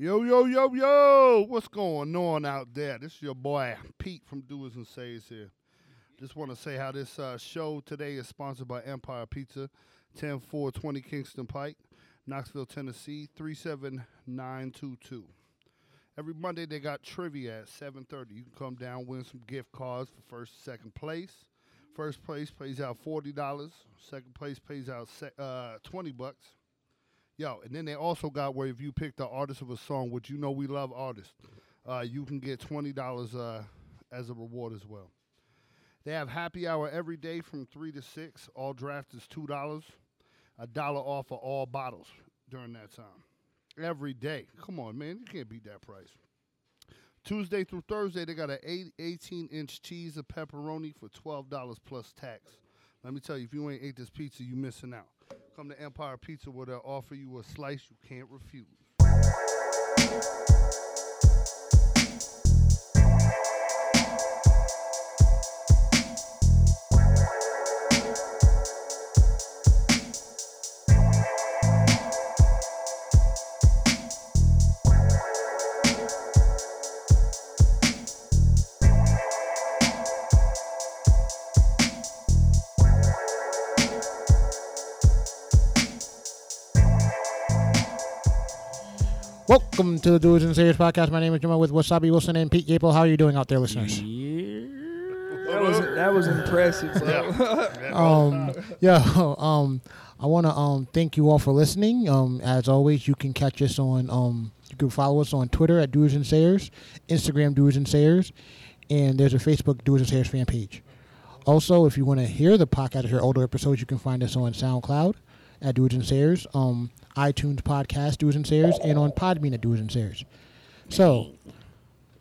Yo, yo, yo, yo, what's going on out there? This is your boy Pete from Doers and Sayers here. Just want to say how this uh, show today is sponsored by Empire Pizza, 10420 Kingston Pike, Knoxville, Tennessee, 37922. Every Monday they got trivia at 7.30. You can come down, win some gift cards for first second place. First place pays out $40. Second place pays out se- uh, 20 bucks. Yo, and then they also got where if you pick the artist of a song, which you know we love artists, uh, you can get twenty dollars uh, as a reward as well. They have happy hour every day from three to six. All draft is two dollars, a dollar off of all bottles during that time. Every day. Come on, man, you can't beat that price. Tuesday through Thursday, they got an eight, 18 inch cheese of pepperoni for $12 plus tax. Let me tell you, if you ain't ate this pizza, you missing out. Come to Empire Pizza where they'll offer you a slice you can't refuse. Welcome to the Doers and Sayers podcast. My name is Jamal with Wasabi Wilson and Pete Gable. How are you doing out there, listeners? That was that was impressive, bro. Um, yeah, um, I want to um thank you all for listening. Um, as always, you can catch us on um, you can follow us on Twitter at Doers and Sayers, Instagram Doers and Sayers, and there's a Facebook Doers and Sayers fan page. Also, if you want to hear the podcast or hear older episodes, you can find us on SoundCloud at Doers and Sayers, um, iTunes podcast Doers and Sayers, and on Podbean at Doers and Sayers. So,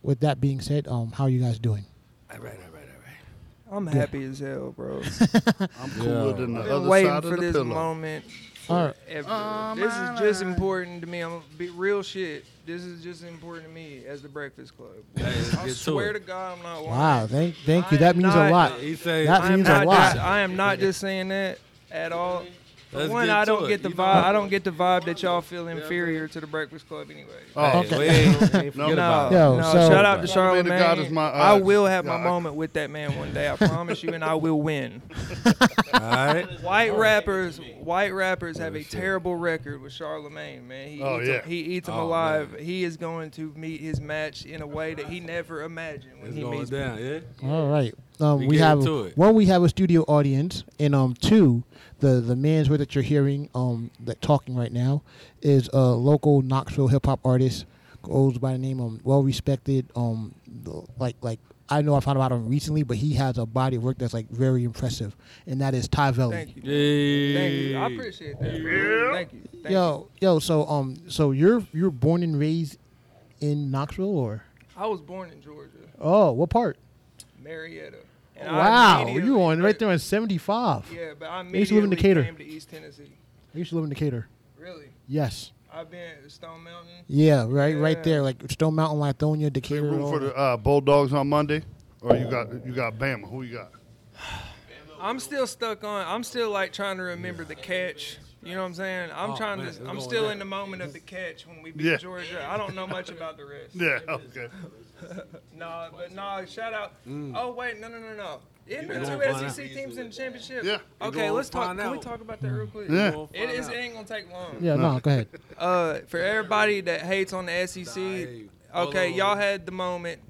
with that being said, um, how are you guys doing? All right, all right, all right. I'm happy as hell, bro. I'm cooler Yeah. than the I've other been waiting side for of the this pillow. moment All right. ever. this is just important to me. I'm gonna be real shit. This is just important to me as the Breakfast Club. Hey, I get to swear to God, I'm not lying. Wow, thank thank you. That am means a lot. He say, That means a lot. just. I am not just saying that at all. For Let's one, I don't it. get the You know- vibe. I don't get the vibe that y'all feel inferior to the Breakfast Club anyway. Oh, Hey, we ain't, ain't No. Yo, no, so- shout out to Charlamagne the God is my, uh, I will have my God. moment with that man one day. I promise you, and I will win. All right. White rappers, white rappers have a terrible record with Charlamagne. Man, he Oh, eats yeah. him, he eats him Oh, alive. He is going to meet his match in a way that he never imagined when It's he going meets down, me. yeah? All right. Um, We we have into it. one. We have a studio audience, and um, two, the the man's word that you're hearing um that talking right now is a local Knoxville hip hop artist goes by the name of well respected um like like I know I found about him recently, but he has a body of work that's like very impressive, and that is Ty Velli. Thank you. Yeah. Thank you. I appreciate that. bro. Thank you. Thank Yo, yo, so um, so you're you're born and raised in Knoxville, or. I was born in Georgia, oh, what part? Marietta. And wow, immediately- you on right there on seventy five. Yeah, but I used to live in Decatur. came to East Tennessee. I used to live in Decatur. Really, Yes. I've been at Stone Mountain. Yeah, right, right there, like Stone Mountain, Lithonia, You Decatur. root all for the uh, Bulldogs on Monday, or you got you got Bama? Who you got? I'm still stuck on. I'm still like trying to remember the catch. You know what I'm saying? I'm Oh, trying man, to. I'm still down. in the moment of the catch when we beat Yeah. Georgia. I don't know much about the rest. Yeah, okay. No, but no. Shout out. Oh wait, no, no, no, no. Isn't there two SEC teams in the championship? Yeah. Okay, let's talk. find Can we talk about that real quick? Yeah. We'll It find is. out. It ain't gonna take long. Yeah, no, go ahead. Uh, for everybody that hates on the SEC, okay, y'all had the moment.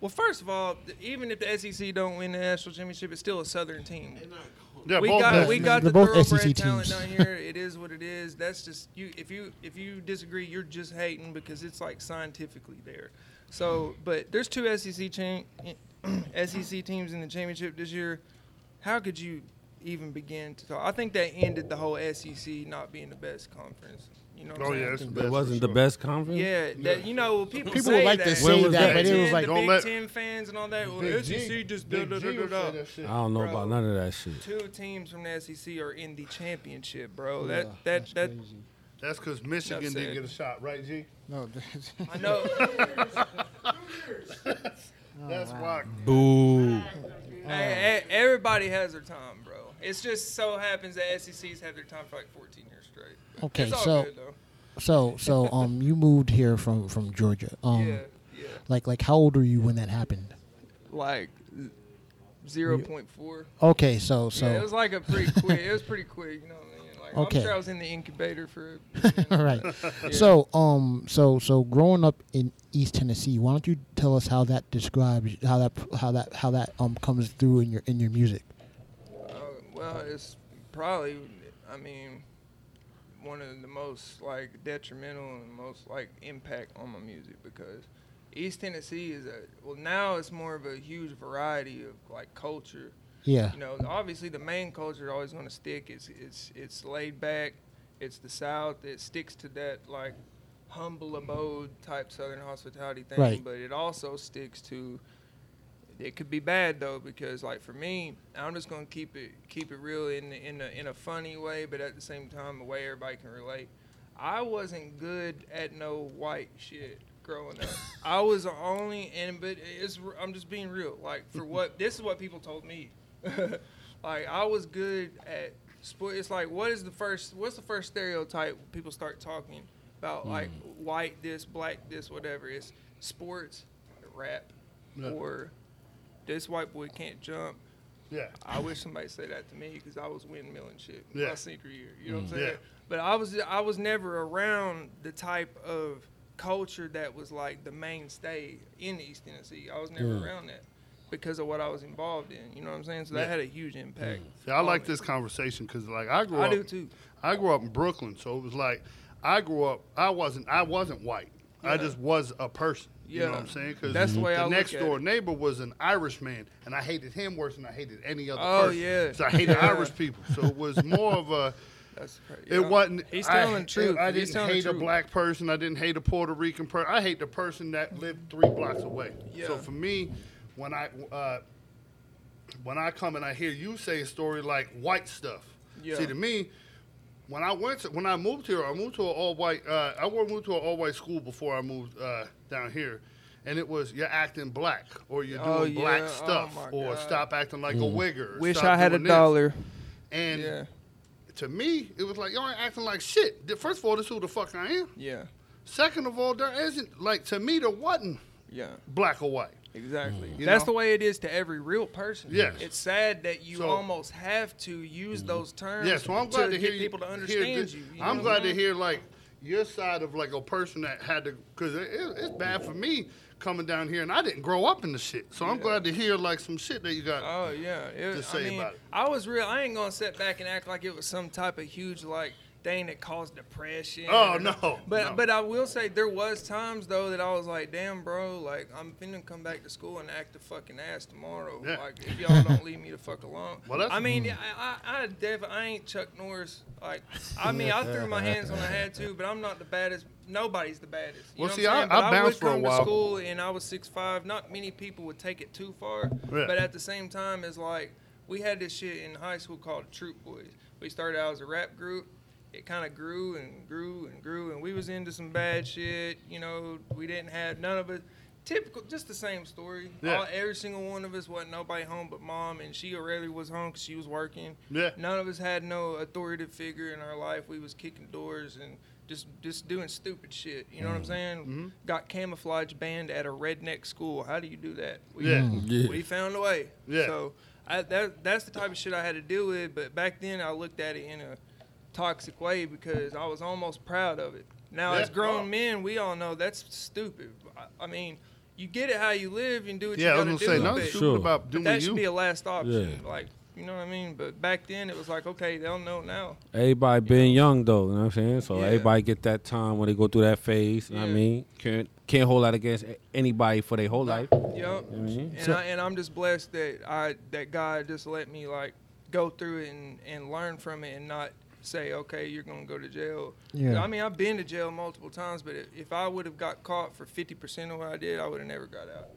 Well, first of all, even if the SEC don't win the national championship, it's still a Southern team. Yeah, we got best. we got They're the both SEC talent teams. down here. It is what it is. That's just you. If you if you disagree, you're just hating because it's like scientifically there. So, but there's two SEC cha- SEC teams in the championship this year. How could you even begin to talk? I think that ended the whole SEC not being the best conference. You know what Oh I'm yeah, saying? it's the It wasn't for the best conference? Yeah, that you know people, People say like to say When was that, that? but it was like, the Big let- Ten fans and all that. Well, Big SEC G- just Big da, da, G da, da, da. I don't know Bro. about none of that shit. Two teams from the SEC are in the championship, bro. That that that That's because Michigan Enough didn't get a shot, right, G? No, I know. That's why. Boo. Hey, e- everybody has their time, bro. It's just so happens that SECs have their time for like 14 years straight. okay, It's all so good though. So so um you moved here from from Georgia. Um yeah, yeah. like like how old were you when that happened? Like zero point four. Okay, so so yeah, it was like a pretty quick. It was pretty quick. You know Okay. I'm sure I was in the incubator for. all right. Yeah. So um so so growing up in East Tennessee, why don't you tell us how that describes how that how that how that um comes through in your in your music? Uh, well, it's probably, I mean, one of the most like detrimental and most like impact on my music because East Tennessee is a well now it's more of a huge variety of like culture. Yeah. You know, obviously the main culture always going to stick. It's it's it's laid back. It's the South. It sticks to that like humble abode type Southern hospitality thing. Right. But it also sticks to. It could be bad though because like for me, I'm just gonna keep it keep it real in the, in a in a funny way, but at the same time a way everybody can relate. I wasn't good at no white shit growing up. I was the only and but it's I'm just being real. Like for what this is what people told me. like I was good at sport. It's like what is the first? What's the first stereotype people start talking about? Like white this, black this, whatever. It's sports, rap, Yeah. or this white boy can't jump. Yeah. I wish somebody said that to me because I was windmilling shit Yeah. my senior year. You know what I'm saying? Yeah. But I was I was never around the type of culture that was like the mainstay in East Tennessee. I was never Mm. around that because of what I was involved in. You know what I'm saying? So that Yeah. had a huge impact. Mm. See, I like me. this conversation because, like, I grew I up. do too. I grew up in Brooklyn, so it was like I grew up. I wasn't. I wasn't white. I just was a person. You know what I'm saying? Because That's the way I look next door neighbor was an Irish man, and I hated him worse than I hated any other Oh, person. yeah. So I hated Yeah. Irish people. So it was more of a. That's crazy. It wasn't. He's I- telling the truth. I didn't the hate a black person. I didn't hate a Puerto Rican person. I hate the person that lived three blocks away. Yeah. So for me, when I uh, when I come and I hear you say a story like white stuff, Yeah. see to me, when I went to, when I moved here, I moved to an all white. Uh, I moved to an all white school before I moved uh, down here. And it was you're acting black, or you're doing Oh, yeah. black Oh, stuff, my or God. stop acting like a wigger. Wish I had a this. dollar. And Yeah. to me, it was like y'all ain't acting like shit. First of all, this is who the fuck I am. Yeah. Second of all, there isn't like to me there wasn't Yeah. black or white. Exactly. Mm. You That's know? the way it is to every real person. Yes. It's sad that you So- almost have to use mm-hmm. those terms. Yeah, so I'm glad to, to hear get you- people to understand this. you. you. know I'm what glad to hear like your side of like a person that had to because it, it, it's bad for me coming down here and I didn't grow up in the shit. So I'm Yeah. glad to hear like some shit that you got. Oh yeah, it, to I say mean, about it. I was real. I ain't gonna sit back and act like it was some type of huge like thing that caused depression. Oh, no, But no. but I will say there was times though that I was like, damn, bro, like I'm finna come back to school and act a fucking ass tomorrow. Yeah. Like if y'all don't leave me the fuck alone. Well, that's- I mean, mm. I I, I, def- I ain't Chuck Norris. Like I mean, I threw my hands when I had to, but I'm not the baddest. Nobody's the baddest. You Well, know see, what I'm I- saying? But I I bounced would for a while. to school and I was six five. Not many people would take it too far, Yeah. but at the same time, it's like we had this shit in high school called Troop Boys. We started out as a rap group. It kind of grew and grew and grew, and we was into some bad shit. You know, we didn't have none of it. Typical, just the same story. Yeah. All, every single one of us wasn't nobody home but mom, and she rarely was home because she was working. Yeah. None of us had no authoritative figure in our life. We was kicking doors and just just doing stupid shit. You know what I'm saying? Mm-hmm. Got camouflage banned at a redneck school. How do you do that? We, Yeah. Yeah. we found a way. Yeah. So I, that that's the type of shit I had to deal with. But back then I looked at it in a toxic way because I was almost proud of it. Now Yeah. as grown Oh. men, we all know that's stupid. I, I mean, you get it how you live and do what yeah, I you was gotta gonna say nothing stupid Sure. about but doing that should be a last option. Yeah. Like you know what I mean? But back then it was like, okay, they'll know now. Everybody being young though, you know what I'm saying? So Yeah. everybody get that time when they go through that phase. You know what I mean? Can't can't hold out against anybody for their whole life. Yep. You know I mean? and, So- I, and I'm just blessed that I that God just let me like go through it and, and learn from it and not say okay you're gonna go to jail. Yeah. I mean I've been to jail multiple times, but if, if I would have got caught for 50% of what I did, I would have never got out.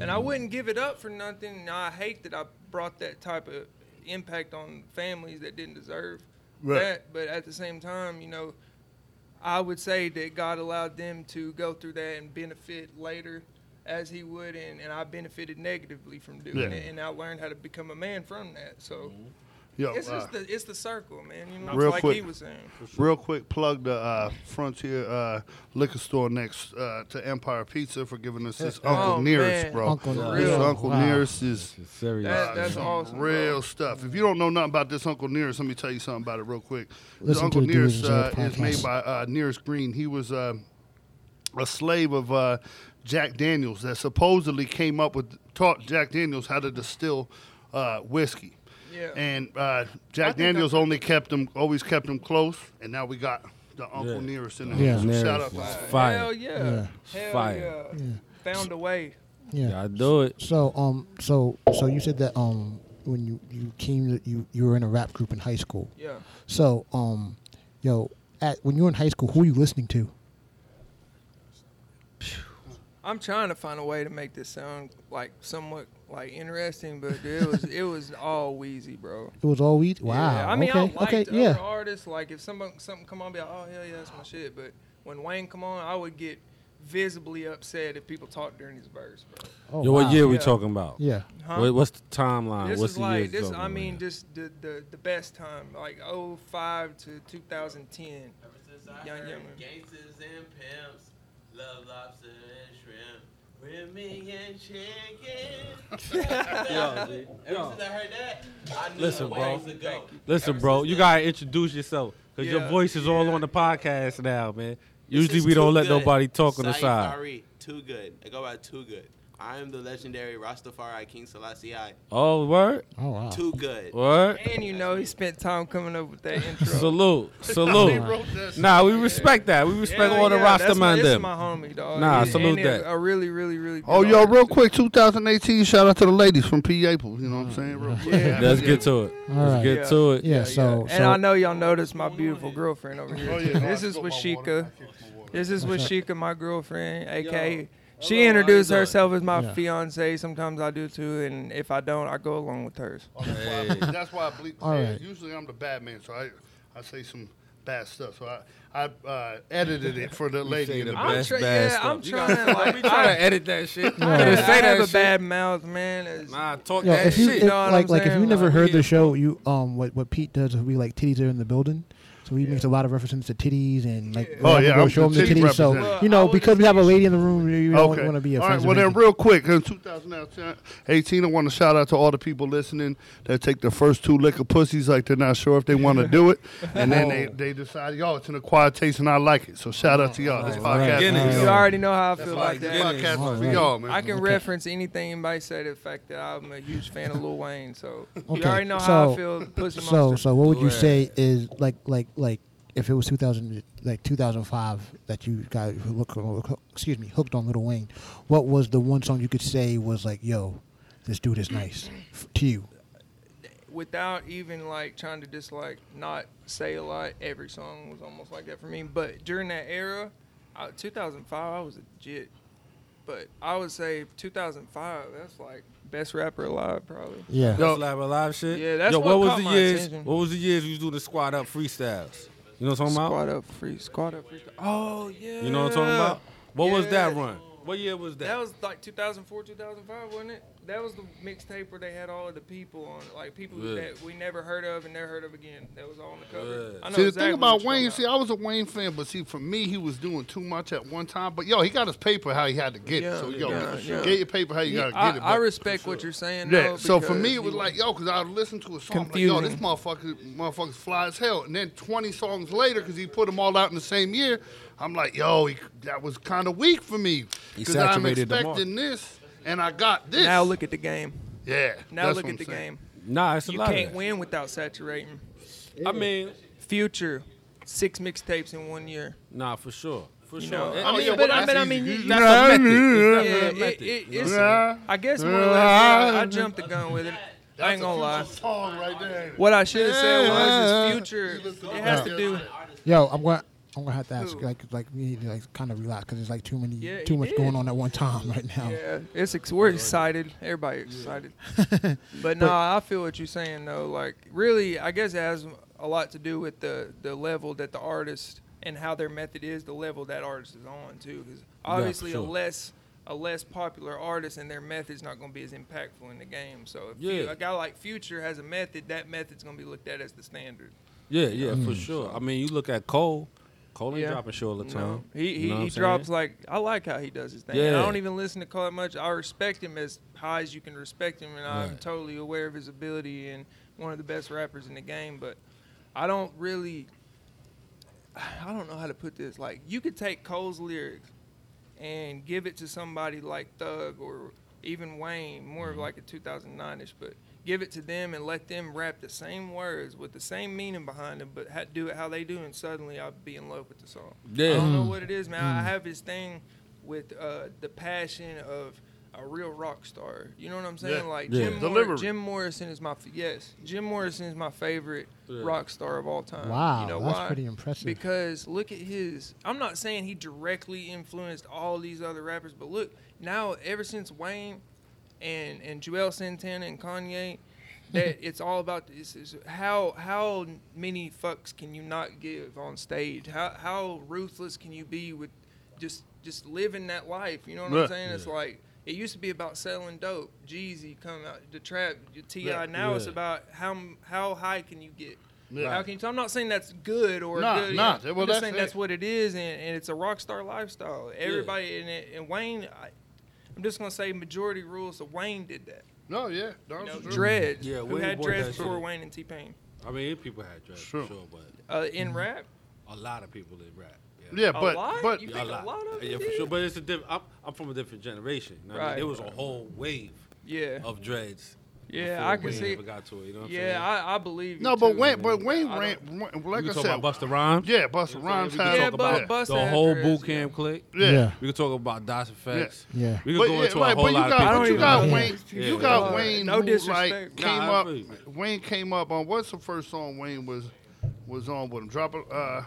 And I wouldn't give it up for nothing. And I hate that I brought that type of impact on families that didn't deserve Right. that. But at the same time, you know, I would say that God allowed them to go through that and benefit later as he would and, and I benefited negatively from doing Yeah. it and I learned how to become a man from that. So mm-hmm. Yo, It's uh, just the it's the circle, man. You know, Real like quick. he was saying. Real quick, plug the uh, Frontier uh, liquor store next uh, to Empire Pizza for giving us this Oh, Uncle Nearest, man. bro. Uncle For This. Uncle Wow. Nearest is Serious. That- that's some awesome, bro. real stuff. If you don't know nothing about this Uncle Nearest, let me tell you something about it real quick. This Listen Uncle to Nearest uh, is made by uh, Nearest Green. He was uh, a slave of uh, Jack Daniels that supposedly came up with taught Jack Daniels how to distill uh, whiskey. Yeah. And uh, Jack think Daniels only kept him, always kept him close, and now we got the Uncle Yeah. Nearest in Yeah. there. So Nearest shout out to fire. Hell yeah. Hell Fire. yeah. Found a way. Yeah. Yeah, I do it. So um so so you said that um when you you came to, you you were in a rap group in high school. Yeah. So um yo at when you were in high school, who were you listening to? I'm trying to find a way to make this sound like somewhat like interesting, but it was it was all Weezy, bro. It was all weed. Wow. Yeah, I mean, okay. I liked okay. other Yeah. artists. Like if somebody something come on, be like, oh hell yeah, that's my shit. But when Wayne come on, I would get visibly upset if people talk during his verse, bro. Oh, Yo, what wow. year we talking about? Yeah. Huh? What, what's the timeline? this what's is the like years this. talking I about? mean, just the, the the best time, like 05 to 2010. Ever since I Young, heard young. gangsters and pimps, love lobster and shrimp, remy and chicken. Yo, dude. Ever Yo. since I heard that, I knew Listen, bro. to go. Listen, bro, you gotta introduce yourself because your voice is all yeah. on the podcast now, man. Usually is we don't Too let Good. nobody talk on the Saeed side. Fareed, too good. I go by too good. I am the legendary Rastafari King Selassie I. Oh, word, Oh wow. Too good. word. And you know, he spent time coming up with that intro. Salute, salute. wrote. Nah, we respect that. We respect Yeah, all the yeah, roster that's my, man this is them. my homie, dog. Nah, And- salute and that. A really, really, really. Oh, yo, artist, real too. quick, 2018, shout out to the ladies from P. April. You know what I'm mm. saying? Real quick. Yeah. Let's get to it. All Let's right. get Yeah. to it. Yeah, so and so I know y'all noticed my beautiful oh, girlfriend over oh, here. Oh, yeah. This is spilled with my water. Shika. I kicked my water. This is Washika, my girlfriend, aka. Yo. She Hello, introduced herself as my Yeah. fiance. Sometimes I do too, and if I don't, I go along with hers. Oh, that's, why I, that's why I bleep. All yeah, right. Usually I'm the bad man, so I, I say some bad stuff. So I, I uh, edited it for the lady. in the the I'm back. best try- bad yeah, stuff. I'm You trying gotta- to, like, we try I- to edit that shit. I, Yeah. Just I say have that a shit. bad mouth, man. It's- Nah, talk Yo, that if you shit. if, You know what like I'm like if you never Like, heard yeah. the show, you um what what Pete does, we like titties are in the building. So he makes a lot of references to titties and like Yeah. Oh, yeah, go I'm show him the the titty titties. So you know because we have a lady in the room, you don't Okay. want to be All right. offensive. Well, then, real quick, in 2018, I want to shout out to all the people listening that take the first two lick of pussies like they're not sure if they want to do it, and then they, they decide, yo, it's an acquired taste and I like it. So shout out to y'all. This podcast, right. is You already know how I feel why like that. podcast All is for y'all, man. I can Okay. reference anything anybody say the fact that I'm a huge fan of Lil Wayne. So you already know how I feel. Pussy So monster. so what would you say is like like like if it was 2000 like 2005 that you got look, excuse me hooked on Little Wayne, what was the one song you could say was like yo, this dude is nice to you? without even like trying to just like not say a lot, every song was almost like that for me. But during that era, I, 2005, I was a jit. But I would say 2005, that's like best rapper alive, probably. Yeah. That's Yo. live live shit. Yeah, that's Yo, what was the my years? attention. What was the years we was doing the squad up freestyles? You know what I'm talking about? Squad up free, squad up free. Oh yeah. You know what I'm talking about? What was that run? What year was that? That was like 2004, 2005, wasn't it? That was the mixtape where they had all of the people on, it, like people Yeah. that we never heard of and never heard of again. That was all on the cover. Yeah. I know See, the exactly thing about Wayne, see, I was a Wayne fan, but see, for me, he was doing too much at one time. But yo, he got his paper how he had to get Yeah, it. So yo, yeah, yeah. get your paper how you Yeah, gotta I, get it. I but- respect what you're saying. Yeah. though, So for me, it was like yo, because I would listen to a song, like, yo, this Confusing. motherfucker, motherfucker's fly as hell. And then 20 songs later, because he put them all out in the same year, I'm like, yo, he, that was kind of weak for me. He Because I'm saturated the market. expecting this, and I got this. now look at the game. yeah. Now look at the saying. game. nah, it's a You lot. can't of win without saturating. that. I mean, Future, six mixtapes in one year. nah, for sure, for You sure. know, And- I Oh, mean, yeah, but well, I mean, I mean, you, That's a method. Yeah, it, it, it's, what I'm saying? I guess more or less. Yeah, I jumped the gun with it. I ain't gonna lie. Song right there. What I should have said was, is future. It has to do. Yo, I'm going. I'm gonna have to ask, Who? like, like we need to like kind of relax because there's like too many, Yeah, too much did. going on at one time right now. Yeah, it's ex- we're excited. Everybody excited. but no, I feel what you're saying though. Like really, I guess it has a lot to do with the the level that the artist and how their method is, the level that artist is on too. Because obviously, sure. a less a less popular artist and their method's not going to be as impactful in the game. So if you, Yeah. a guy like Future has a method, that method's going to be looked at as the standard. Yeah, yeah, mm. for sure. I mean, you look at Cole. Cole ain't Yeah. dropping shit all the No. time. He he, You know he drops like I like how he does his thing. Yeah. I don't even listen to Cole that much. I respect him as high as you can respect him, and I'm totally aware of his ability and one of the best rappers in the game. But I don't really, I don't know how to put this. Like you could take Cole's lyrics and give it to somebody like Thug or even Wayne, more Mm-hmm. of like a 2009ish, but give it to them and let them rap the same words with the same meaning behind them, but ha- do it how they do, and suddenly I'll be in love with the song. I don't know what it is, man. I have this thing with uh, the passion of a real rock star. You know what I'm saying? Yeah. Like Yeah. Jim, Mor- Jim Morrison is my f- yes. Jim Morrison is my favorite Yeah. rock star of all time. Wow, you know that's why? pretty impressive. Because look at his. I'm not saying he directly influenced all these other rappers, but look now. Ever since Wayne and and Juelz Santana and Kanye, that it's all about this. Is how how many fucks can you not give on stage? How how ruthless can you be with just just living that life? You know what Right. I'm saying? It's like. It used to be about selling dope. Jeezy come out, the trap, Ti. Yeah. Now it's about how how high can you get? Yeah. How can you? So I'm not saying that's good or Nah, good. nah, I'm just that's saying it. that's what it is, and, and it's a rock star lifestyle. Everybody and, and Wayne, I, I'm just gonna say majority rules. So Wayne did that. No, yeah, no, You know, true. dreads. Yeah, who Wayne had bought dreads that shit. before Wayne and T-Pain? I mean, people had dreads Sure. for sure, but Uh, in rap, a lot of people did rap. Yeah, a but lot. but you think a lot of yeah, it for did? sure. But it's a different. I'm, I'm from a different generation. You know what I Right. mean, it was a whole wave Yeah, of dreads. Yeah, I can Wayne see. ever got to it. You know what I'm Yeah. I, I believe. no, but too. Wayne, but Wayne ran, like we I talk said, about Busta Rhymes. yeah, Busta Rhymes what I'm had? Yeah, talk but about Busta the whole Boot Camp Clik. yeah. Yeah. We could talk about Das EFX. Yeah. We could But, go into like, a whole lot got, of but you got Wayne, you got Uh, Wayne, no who, like disrespect. came up. Wayne came up on what's the first song Wayne was was on with him? Drop it. Uh,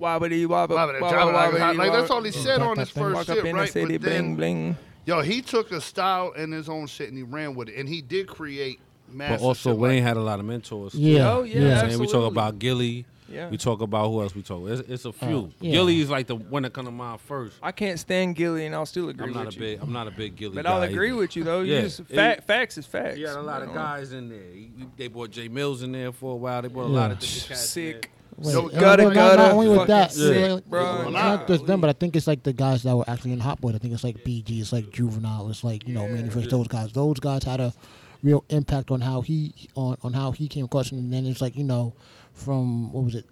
Wobbity wobble, Wobble, wobble, drop it like, wobbity, like that's wobble. all he said Drop on that his thing. first Walk up shit, in the right? city, But then, bling bling. Yo, he took a style and his own shit and he ran with it, and he did create massive. But also, shit Wayne like, had a lot of mentors. too. Yeah. Oh, yeah, You know oh, what I'm yeah. saying? We talk about Gillie. Yeah. We talk about who else we talk. It's, it's a uh, few. yeah. Gillie is like the one that come to mind first. I can't stand Gillie, and I'll still agree I'm not a with you. big. I'm not a big Gillie But guy. I'll agree either. with you though. You Yeah. just It- facts is facts. You had a lot You of know? guys in there. He, they brought Jay Mills in there for a while. They brought a lot of Yeah. different cats. Sick. Wait, Yo, and gutter, not, gutter, not only with that, sick, yeah, bro. not just them, but I think it's like the guys that were actually in Hot Boy. I think it's like BG, it's like Juvenile, it's like you know, Yeah. Mannie Fresh. Those guys, those guys had a real impact on how he on on how he came across, and then it's like you know, from what was it,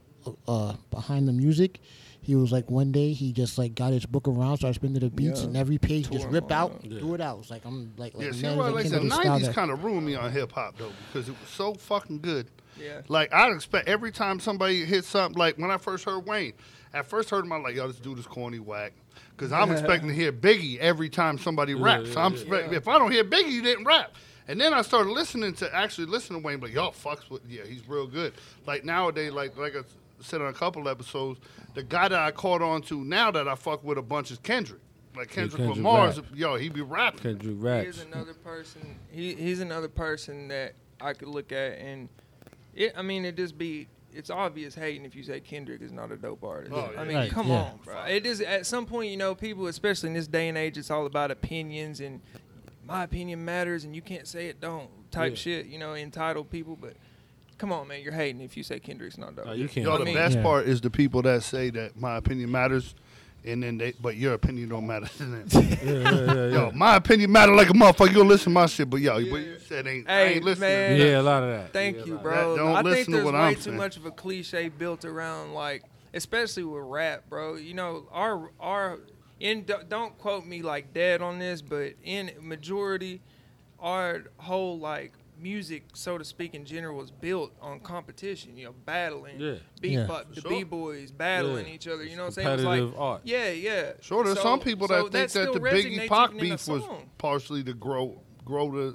uh, behind the music. He was like one day he just like got his book around, started spinning the beats, Yeah. and every page Tore just 'em rip out, out. Yeah. do it out. It's like I'm like like yeah, see, man, well, like, like I you said, know, the '90s kind of ruined me on hip hop though because it was so fucking good. Yeah. Like I'd expect every time somebody hits something, like when I first heard Wayne, at first heard him, I'm like, yo, this dude is corny whack. Because I'm expecting to hear Biggie every time somebody raps. so I'm yeah, expect- yeah. if I don't hear Biggie, you didn't rap. And then I started listening to actually listen to Wayne, but y'all fucks with, yeah, he's real good. Like nowadays, like like I said on a couple episodes, the guy that I caught on to now that I fuck with a bunch is Kendrick. Like Kendrick, Kendrick Lamar's, rap. yo, he be rapping. Kendrick He raps. is another person. He he's another person that I could look at and it. I mean, it just be. It's obvious hating if you say Kendrick is not a dope artist. Oh, yeah. I mean, Right, come yeah. on, bro. It is at some point, you know, people, especially in this day and age, it's all about opinions and my opinion matters, and you can't say it don't type Yeah. shit. You know, entitled people, but come on, man, you're hating if you say Kendrick's not dope. No, you can't. Yo, I the mean- best Yeah. part is the people that say that my opinion matters, and then they, but your opinion don't matter. Yeah, yeah, yeah, yo, my opinion matter like a motherfucker. You'll listen to my shit, but yo, Yeah. what you said ain't, I ain't listening. man. yeah. a lot of that. Thank Yeah, you, bro. That- don't I think listen to there's what way I'm too saying. much of a cliche built around like, especially with rap, bro. You know, our our in don't quote me like dead on this, but in majority, our whole like music, so to speak, in general, was built on competition. You know, battling, Yeah. beat Yeah. bu- the Sure. b boys battling Yeah. each other. You know what I'm saying? It was like, competitive art. yeah, yeah. Sure, there's So- some people so that think that still the Biggie Pac even in a beef was partially to grow, grow the,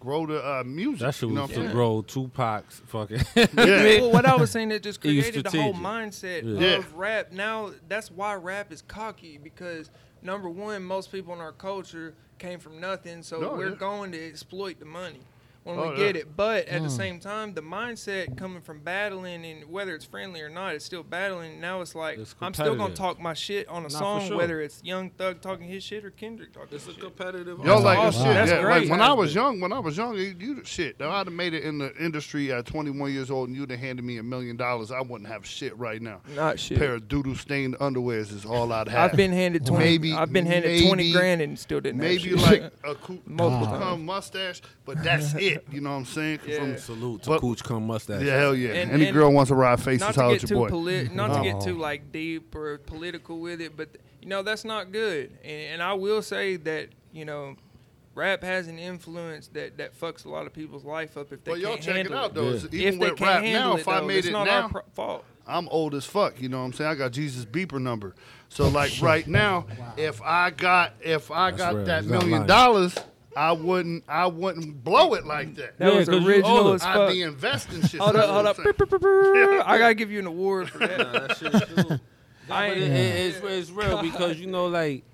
grow the uh, music. That shit you know was what to I'm saying? grow Tupac's fucking. Yeah. well, what I was saying that just created the whole mindset Yeah. of rap. Now that's why rap is cocky because number one, most people in our culture came from nothing, so No, we're yeah. going to exploit the money. When Oh, we get yeah. it. But at Mm. the same time, the mindset coming from battling and whether it's friendly or not, it's still battling. Now it's like It's I'm still gonna talk my shit on a for song, sure. whether it's Young Thug talking his shit or Kendrick talking It's a his shit. competitive. Yo, That's like awesome. shit. That's yeah, great. Like when I was young, when I was young, you, you shit. If I'd have made it in the industry at 21 years old, and you'd have handed me a million dollars, I wouldn't have shit right now. Not shit. A pair of doodle stained underwears is all I'd have. I've been handed twenty. Maybe- I've been handed twenty grand and still didn't. have maybe shit. like a Cooch Multiple Cum mustache, but that's it. You know what I'm saying? Yeah. From- Yeah. Salute to But- Cooch Cum Mustache. yeah, hell yeah. And- Any and girl wants to ride faces, not to holla get too your boy. polit- not to get too like deep or political with it, but you know that's not good. And, and I will say that you know, rap has an influence that that fucks a lot of people's life up if they But y'all can't check it out though. Yeah. It's- If Even they with can't rap handle now, it, if I though, made it's it not now, our pro- fault. I'm old as fuck. You know what I'm saying? I got Jesus beeper number. So like right now, if I got if I That's got real. that He's million lying. dollars, I wouldn't I wouldn't blow it like that. That Yeah, was 'cause you original older. as I'd fuck. be investing shit. Hold up, hold up. I'm Brr, saying. brr, brr, brr. I gotta give you an award for that. Nah, that shit is true. I But ain't- it- it- it's, it's real because you know, like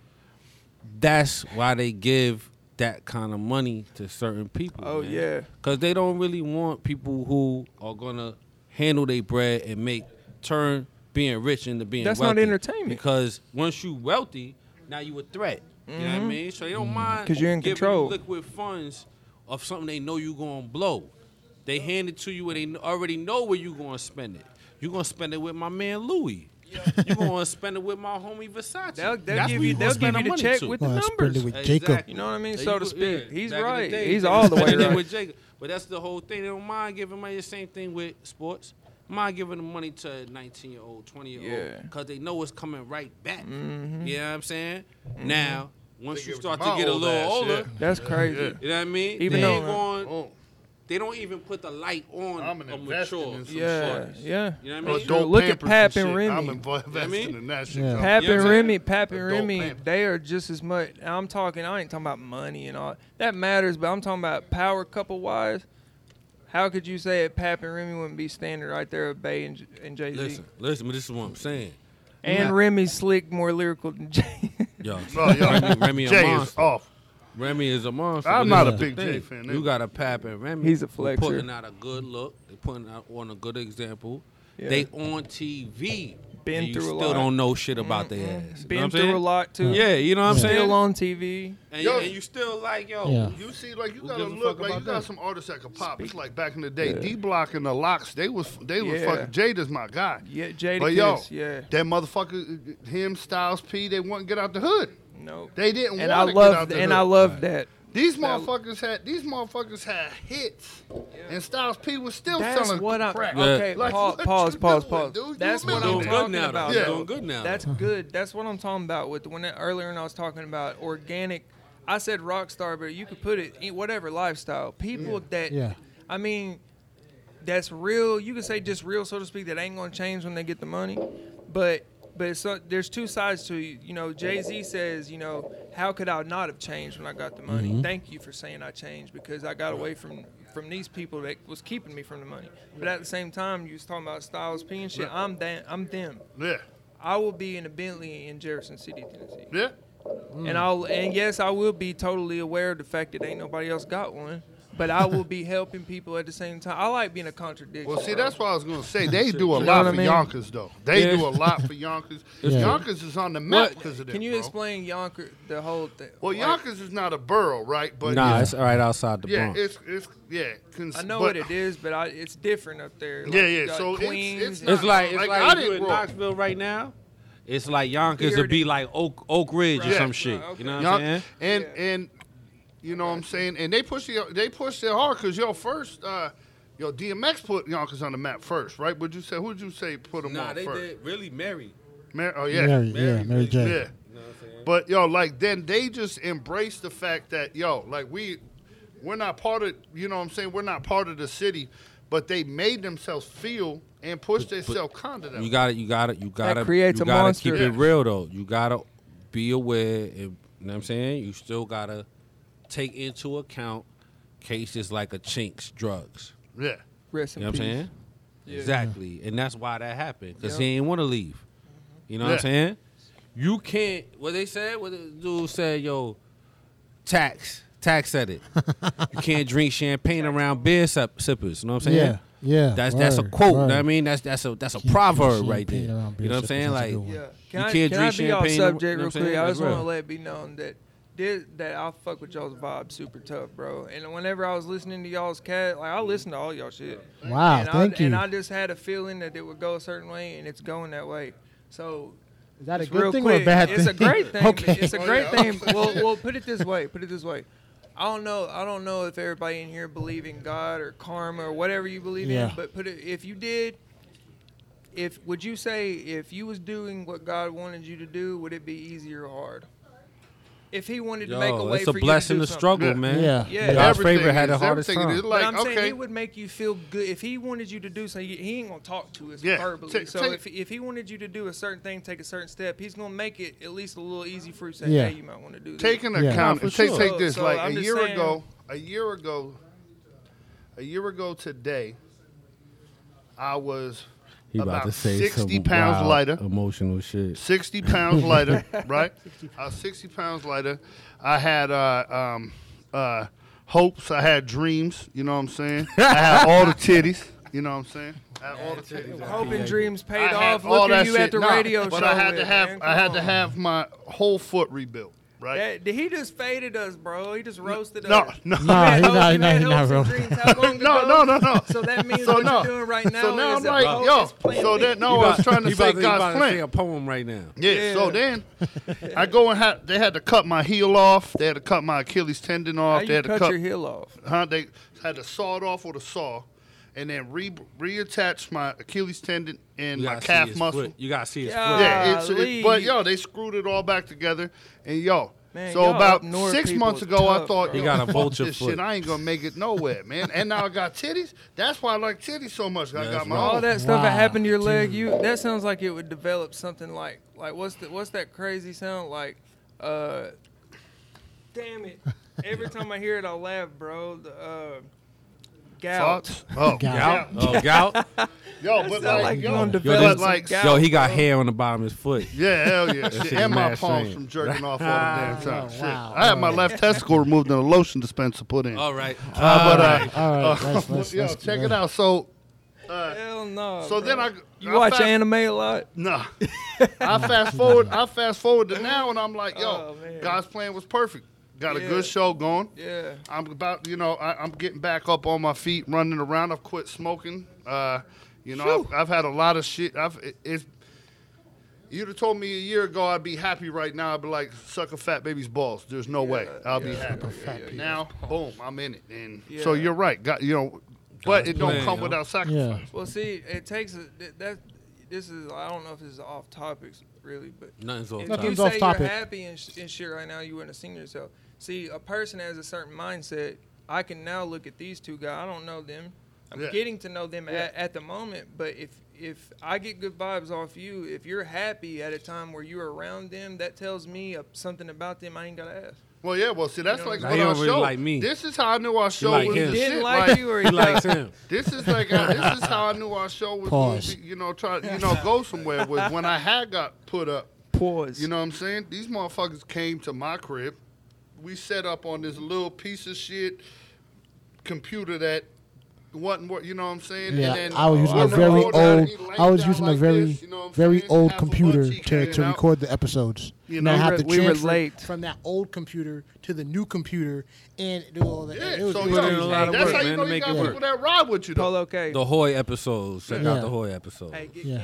that's why they give that kind of money to certain people. Oh man. yeah. because they don't really want people who are gonna handle their bread and make turn being rich into being That's not entertainment. Because once you wealthy, now you a threat. You know what I mean? So they don't mind Mm-hmm. 'Cause you're in giving control. You liquid funds of something they know you're gonna blow. They hand it to you and they kn- already know where you're gonna spend it. You're gonna spend it with my man Louis. You're gonna spend it with my homie Versace. They'll, they'll That's give where you gonna they'll spend give you the money check to. with the Well, I spend numbers. it with Jacob. Exactly. You know what I mean? So to speak. yeah, He's back in the right. day, He's all the way spending it right. with Jacob. But that's the whole thing. They don't mind giving money. The same thing with sports. Mind giving the money to a 19 year old, 20 year old, Yeah. because they know it's coming right back. Mhm. You know what I'm saying? Now, once They you start to to get a little ass, older, yeah. That's crazy. Yeah. you know what I mean? Even they though- ain't going. Oh, They don't even put the light on I'm a investing mature. in some Yeah, shit. yeah. You know what I mean? don't Look at pamper Pap some and shit. Remy. I'm investing I mean? in that shit. Yeah. Pap You know and Remy, Pap and Remy, pamper. they are just as much. I'm talking. I ain't talking about money and all that matters, but I'm talking about power couple wise. How could you say that Pap and Remy wouldn't be standing right there with Bey and, and Jay Z? Listen, listen, but this is what I'm saying. And Remy's slick, more lyrical than Jay. Yo, Oh, yo, Remy, Remy a Jay is off. Remy is a monster. I'm not a is the big Jay thing. fan, You got a Pap and Remy. He's a who flexer. Putting out a good look. They putting out on a good example. Yeah. They on TV. Been and you through a still don't know shit about mm-hmm. their ass. You know what Been through saying? a lot too. Yeah, you know what I'm Yeah. saying. Still on TV. and, Yo. and you still like yo. Yeah. You see, like you Who gotta a look like you got that? some artists that could pop. It's like back in the day, Yeah. D Block and the LOX. They was they was Yeah. fucking Jada's my guy. Yeah, Jada But yo, Kiss. Yeah. that motherfucker, him, Styles P, they wouldn't get out the hood. No. They didn't And I want to get out love and hood. I love that. These that- motherfuckers had these motherfuckers had hits, and Styles P was still That's selling what I'm. crack. Yeah. Okay, Like, pause, what pause, you pause, doing, pause. dude? You That's what million I'm doing dollars. talking good now. about. Though. Yeah. Doing good now. That's good. That's what I'm talking about with when earlier when I was talking about organic. I said rock star, but you could put it in whatever lifestyle. People that, Yeah. I mean, that's real. You could say just real, so to speak. That ain't gonna change when they get the money, but but so, there's two sides to you. You know, Jay Z says, you know, how could I not have changed when I got the money? Mm-hmm. Thank you for saying I changed because I got away from from these people that was keeping me from the money. But at the same time, you was talking about Styles P and shit. I'm them. I'm them. Yeah, I will be in a Bentley in Jefferson City, Tennessee. yeah. And I'll and yes, I will be totally aware of the fact that ain't nobody else got one. But I will be helping people at the same time. I like being a contradiction. Well, see, bro. that's what I was gonna say. They do a You lot what I for mean? Yonkers, though. They Yeah. do a lot for Yonkers. Yeah. Yonkers is on the map because of that. can you bro. explain Yonkers the whole thing? Well, Like, Yonkers is not a borough, right? But Nah, yeah, it's right outside the yeah, Bronx. it's it's yeah. Cons- I know but- what it is, but I, it's different up there. Like, Yeah, yeah, so it's- Queens it's and- It's like it's Like, like, I you in. Knoxville right now. It's like Yonkers Here would be like Oak Oak Ridge or Yeah. some shit. Right, You know what Yon- I'm saying? and Yeah. and you know what I'm saying, and they push the they push it hard because yo first, uh, yo DMX put Yonkers on the map first, right? Would you say who would you say put them Nah, on they first? did really Mary. Mar- oh yeah, Mary, yeah, Mary, Mary J. yeah. You know what I'm saying? But yo, like then they just embrace the fact that yo, like we we're not part of you know what I'm saying, we're not part of the city, but they made themselves feel and pushed themselves contra them. You got it. You got it. You got to creates You a got to monster. keep it real though. You got to be aware. And, you know what I'm saying? You still got to take into account cases like a Chinx Drugz. yeah. Rest You know what I'm saying? Yeah. Exactly. And that's why that happened. Because Yep. he ain't want to leave. You know what I'm saying? You can't, what they said, what the dude said, yo, tax, tax at it. you can't drink champagne around beer sip- sippers. You know what I'm saying? Yeah, yeah. That's that's a word, quote. word. I mean, that's that's a that's a Can't proverb drink right there. You know what I'm saying? sippers, that's a Like. Yeah. Can You I, can't can I drink be off champagne, you know subject real quick? I just want to let it be known that this, that I fuck with y'all's vibe super tough, bro. And whenever I was listening to y'all's cat, like I listen to all y'all shit. Wow, and thank I, you. And I just had a feeling that it would go a certain way, and it's going that way. So Is that a Just good thing quick, or a bad it's thing? a great thing. okay. It's a Oh, great yeah. thing. Well, well, put it this way. Put it this way. I don't know. I don't know if everybody in here believe in God or karma or whatever you believe Yeah. in. But put it. If you did, if would you say if you was doing what God wanted you to do, would it be easy or hard? If He wanted to make a Yo, way it's a for blessing you to to do struggle, Yeah. man. Yeah. Yeah. God's Everything favorite had the is- hardest everything time. is But I'm saying okay. he would make you feel good if he wanted you to do something. He ain't gonna talk to us Yeah, verbally. take- so take- if if he wanted you to do a certain thing, take a certain step, he's gonna make it at least a little easy for you. to Say, Yeah. hey, you might want to do this. Take into Yeah. account. No, for take, sure. take this. So- like I'm a just year saying- ago. A year ago. A year ago today. I was He about, About to say 60 some pounds wild, lighter. emotional shit. 60 pounds lighter, right? I was 60 pounds lighter. I had uh, um, uh, hopes. I had dreams. You know what I'm saying? I had all the titties. You know what I'm saying? I had all the titties. Hoping dreams paid I off. all Look at you shit. at the Nah, radio but show. I had to have. man. I had Come to have my whole foot rebuilt, right? That, did he just faded us, bro? He just roasted no, us. no, Nah, he You had not, he hopes- not, he not, hopes bro. and dreams how long no, no, no, no. So that means So what no. you're doing right now So now is I'm a like, poet yo. So me. that no, I was trying to say about, you about God's to say a poem right now. Yeah, So then I go and have. They had to cut my heel off. They had to cut my Achilles tendon How off. you They had to cut, cut. your heel off? huh? They had to saw it off with a saw, and then re reattach my Achilles tendon and my calf muscle. foot. You gotta see his Yeah. foot. Yeah, it's, it, but yo, they screwed it all back together, and yo. Man, so about six months is ago, I thought, bro. You got a fuck vulture this foot. shit. I ain't gonna make it nowhere, man. And now I got titties. That's why I like titties so much. I got my right. All that stuff that happened to your leg, you that sounds like it would develop something like like what's the what's that crazy sound like? Uh, damn it! Every time I hear it, I laugh, bro. The uh, gout. Thoughts? Oh, Gout. Oh, gout. Yo, but like, like you yo, gonna but like, gout. Yo, he got bro. hair on the bottom of his foot. Yeah, hell yeah. Shit. shit And my palms strange. from jerking off all the damn time. Oh, Shit. wow. I had my left testicle removed and a lotion dispenser put in. All right. Uh, but uh, All right, uh, let's- let's- yo, let's- check it out. So, uh, Hell no. so bro. then I you I watch fast, anime a lot. Nah, I fast forward. I fast forward to now, and I'm like, yo, Oh. God's plan was perfect. Got a good show going. Yeah. I'm about, you know, I, I'm getting back up on my feet, running around. I've quit smoking. Uh, you know, I've, I've had a lot of shit. I've it, it's. You'd have told me a year ago I'd be happy right now. I'd be like, suck a fat baby's balls. There's no way I'll be yeah, happy. yeah, yeah, now, boom, I'm in it, and so you're right. Got you know, but God's it don't plan, come yo. without sacrifice. Well, see, it takes a that- that. This is I don't know if this is off topics really, but Nothing's off if topic. you Nothing's off say you're happy and, sh- and shit right now, you wouldn't have seen yourself. See, a person has a certain mindset. I can now look at these two guys. I don't know them. I'm Yeah. getting to know them at, at the moment, but if if I get good vibes off you, if you're happy at a time where you're around them, that tells me something about them I ain't gotta ask. Well, yeah. Well, see, that's You know like what I'm what saying? our don't really show. like me. This is how I knew our show like was him. Didn't shit. like, you or He likes him. This is like uh, this is how I knew our show was Pause. be, you know try you know go somewhere was when I had got put up. Pause. You know what I'm saying? These motherfuckers came to my crib. We set up on this little piece of shit computer that wasn't what you know what I'm saying. Yeah, and then I was using a very old. I was down using a very, this, you know very saying? old Half computer to, to record the episodes. You and I know, have we to we relate. from that old computer to the new computer and do all that. Yeah, it was, so it was yo, put in a lot of that's work, how you man, know you got work. people that ride with you though. Polo K. The Hoy episodes. Check Yeah. out the Hoy episode. Hey, get Yeah.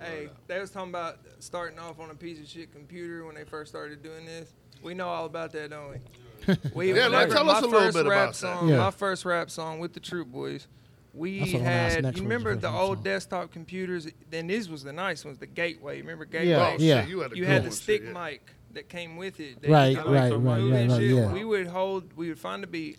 Hey, they was talking about starting off on a piece of shit computer when they first started doing this. We know all about that, don't we? we Yeah, like, tell us a little bit rap about that. Yeah. My first rap song with the Troop Boys. We That's what I'm gonna ask had, you remember the the old song. desktop computers? Then this was the nice ones, the Gateway. Remember Gateway? Yeah, Oh, yeah. shit, you had, a You had the stick shit, yeah. mic that came with it. that Right, you could, right, right, right, right, yeah. We would hold, we would find the beat,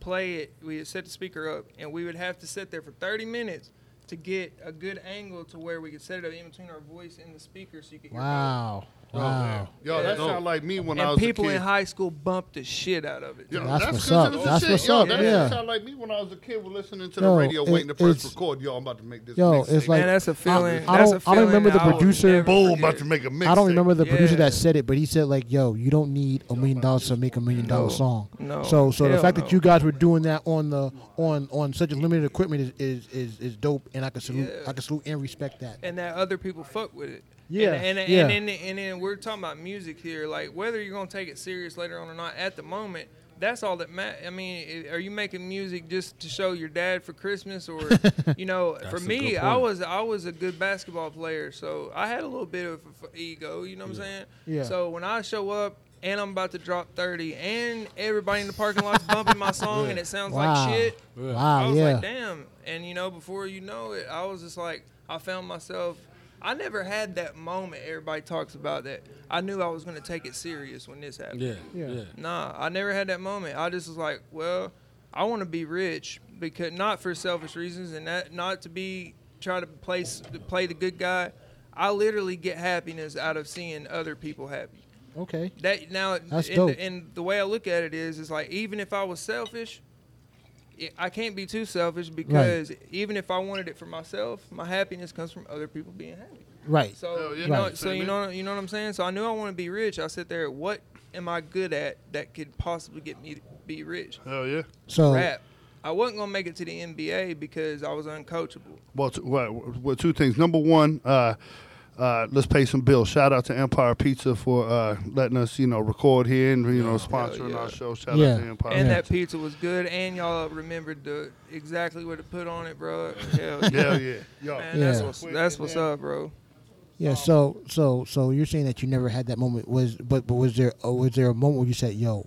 play it, we would set the speaker up, and we would have to sit there for 30 minutes to get a good angle to where we could set it up in between our voice and the speaker so you could hear both. Oh, wow. Wow. Yo, Yeah. that Dope. sound like me when I was people a kid. And people in high school bumped the shit out of it. Yo, That's that's what's up. That's shit. what's Yo, up, That yeah. sound like me when I was a kid, was listening to Yo, the radio, it- waiting to press record. Yo, I'm about to make this. Yo, mixtape. it's like Man, that's a feeling. I that's don't- a I feeling don't remember the producer- boom, about to make a mixtape. I don't remember the producer that said it, but he said like, "Yo, you don't need a million dollars to make a million dollar song." No. So, so the fact that you guys were doing that on the on on such a limited equipment is is, is, is dope, and I can salute I can salute and respect that. and that other people fuck with it. Yeah, and and, yeah. and, then, and then we're talking about music here, like whether you're gonna take it serious later on or not. At the moment, that's all that matters. I mean, are you making music just to show your dad for Christmas, or you know, for me, I was I was a good basketball player, so I had a little bit of a f- ego. You know what I'm saying? Yeah. So when I show up. And I'm about to drop 30, and everybody in the parking lot's bumping my song, and it sounds Wow. like shit. I was yeah. like, damn. And you know, before you know it, I was just like, I found myself. I never had that moment everybody talks about that. I knew I was gonna take it serious when this happened. Yeah, Yeah. yeah. Nah, I never had that moment. I just was like, well, I want to be rich because not for selfish reasons and that not to be try to play s- to play the good guy. I literally get happiness out of seeing other people happy. Okay. That now, That's and, dope. and the way I look at it is, is like even if I was selfish, it, I can't be too selfish because even if I wanted it for myself, my happiness comes from other people being happy. Right. So Hell yeah. you know, Right. so you know, you know what I'm saying. So I knew I want to be rich. I sit there. What am I good at that could possibly get me to be rich? Hell yeah. So Rap. I wasn't gonna make it to the NBA because I was uncoachable. Well, t- well, well, two things. Number one, uh, uh, let's pay some bills. Shout out to Empire Pizza for uh, letting us, you know, record here and you know sponsoring yeah. our show. Shout Yeah. out to Empire. Pizza. And Yeah. that pizza was good, and y'all remembered the exactly what to put on it, bro. Hell yeah. Hell yeah, yo. Man, that's Yeah. what's that's what's up, bro. yeah. So so so you're saying that you never had that moment was but but was there uh, was there a moment where you said, "Yo,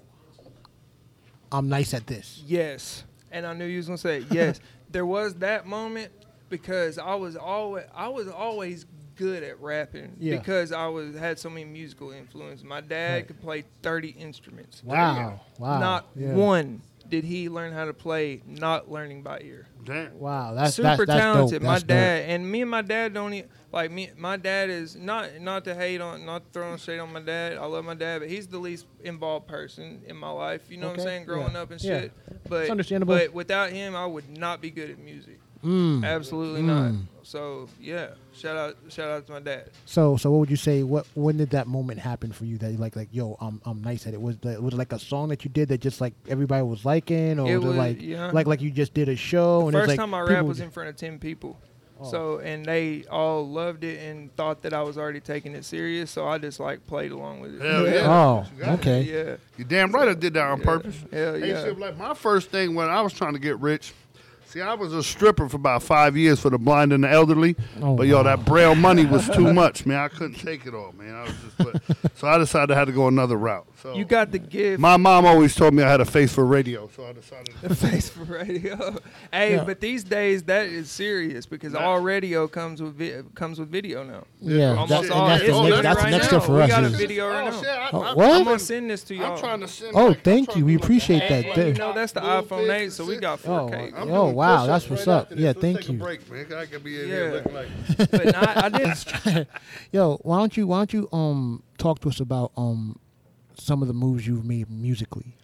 I'm nice at this." Yes, and I knew you was gonna say it. yes. there was that moment because I was always I was always good at rapping Yeah. because I was had so many musical influence. My dad Right. could play thirty instruments. Wow. Wow. Not Yeah. one did he learn how to play not learning by ear. Damn. Wow. That's super that's, that's talented. Dope. My That's dope. dad and me and my dad don't even, like me. My dad is not not to hate on, not throwing shade on my dad. I love my dad, but he's the least involved person in my life. You know what I'm saying? Growing yeah, up and shit. yeah. shit. But It's understandable. But without him, I would not be good at music. Mm. Absolutely Mm. not. So yeah, shout out shout out to my dad. So, so what would you say? What when did that moment happen for you? That you like, like, yo, I'm, I'm nice at it. Was that was it like a song that you did that just like everybody was liking, or It was, was- it like, yeah. like, like you just did a show? The and it was first like time I people rapped would- was in front of ten people. Oh. So and they all loved it and thought that I was already taking it serious. So I just like played along with it. Hell yeah. Oh, You it. okay. Yeah. You damn right I did that on Yeah. purpose. Hell Hey, yeah. like my first thing when I was trying to get rich. See, I was a stripper for about five years for the blind and the elderly. Oh, but yo, wow. that braille money was too much, man. I couldn't take it all, man. I was just, but, so I decided I had to go another route. So You got the gift. my mom always told me I had a face for radio, so I decided. a face for radio. hey, Yeah. but these days that is serious because all radio comes with vi- comes with video now. Yeah, Almost that, all. and that's It's the next, literally that's right next step for We us. got a video right Oh, now. shit, I, Oh, I, what? I'm gonna send this to y'all. I'm trying to send. Oh, like, I'm thank you. We appreciate that. And, and you know that's the iPhone 8, so we got Oh, 4K. I'm Oh, doing wow, push-ups that's what's right up. after this. Yeah, Let's thank take a you. break, man. I could be in Yeah. here looking like. but not, I didn't. Yo, why don't you why don't you um talk to us about um some of the moves you've made musically,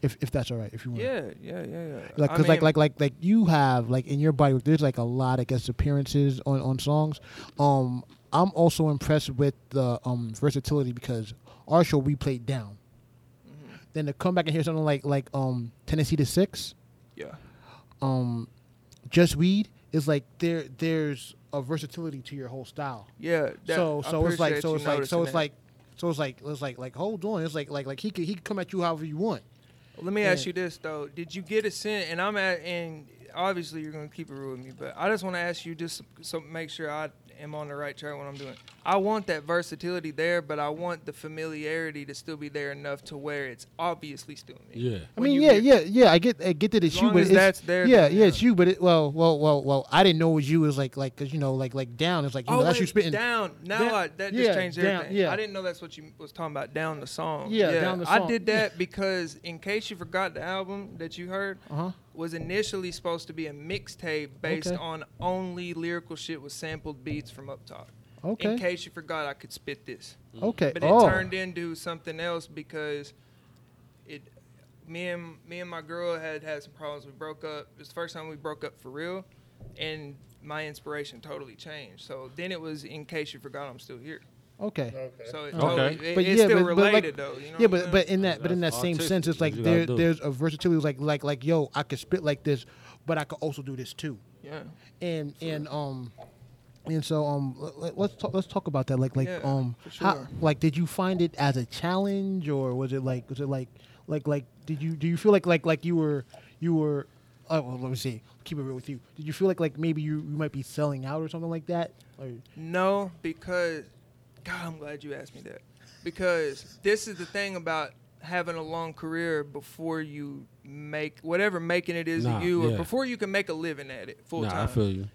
if if that's all right, if you want. Yeah, yeah, yeah, yeah. Like, I cause like, mean, like, like, like you have like in your body, there's like a lot of guest appearances on on songs. Um, I'm also impressed with the um versatility because our show we played down. Mm-hmm. Then to come back and hear something like like um Tennessee to Six, yeah, um, Just Weed is like there there's a versatility to your whole style. yeah. That, so so it's like so it's like so it's like so it's like it's like like hold on it's like like like he could he could come at you however you want. Let me ask you this though: Did you get a sense? And I'm at, and obviously you're gonna keep it real with me, but I just want to ask you just so make sure I am on the right track when I'm doing. I want that versatility there, but I want the familiarity to still be there enough to where it's obviously still me. Yeah. I mean, yeah, get- yeah, yeah. I get, I get that it's As you, long but as it's, that's there, Yeah, then, yeah, yeah. it's you, but it, well, well, well, well. I didn't know it was you. It was like, like, cause you know, like, like down. It's like, you Oh, know, that's you spitting. down. Now Down- I, that yeah, just changed down, everything. yeah. I didn't know that's what you was talking about. Down the song. Yeah, Down the song. I did that because in case you forgot the album that you heard, Uh huh. Was initially supposed to be a mixtape based Okay. on only lyrical shit with sampled beats from up top. Okay. In case you forgot, I could spit this. Mm. Okay. But it oh. turned into something else because it. Me and me and my girl had had some problems. We broke up. It was the first time we broke up for real, and my inspiration totally changed. So then it was in case you forgot, I'm still here. Okay. So it Okay. totally, it, But it's yeah, still but- but like- related though. You know yeah, but I'm but in that but in that same sense, it's like You there there's a versatility. Like like like yo, I could spit like this, but I could also do this too. yeah. And and um. And so um let- let, let's talk let's talk about that like like Yeah, um for how like did you find it as a challenge or was it like was it like like like did you do you feel like like like you were you were oh well, let me see keep it real with you did you feel like like maybe you, you might be selling out or something like that or No, because God, I'm glad you asked me that. Because this is the thing about having a long career before you make whatever making it is Nah, to you, or before you can make a living at it full Nah, I time. feel you.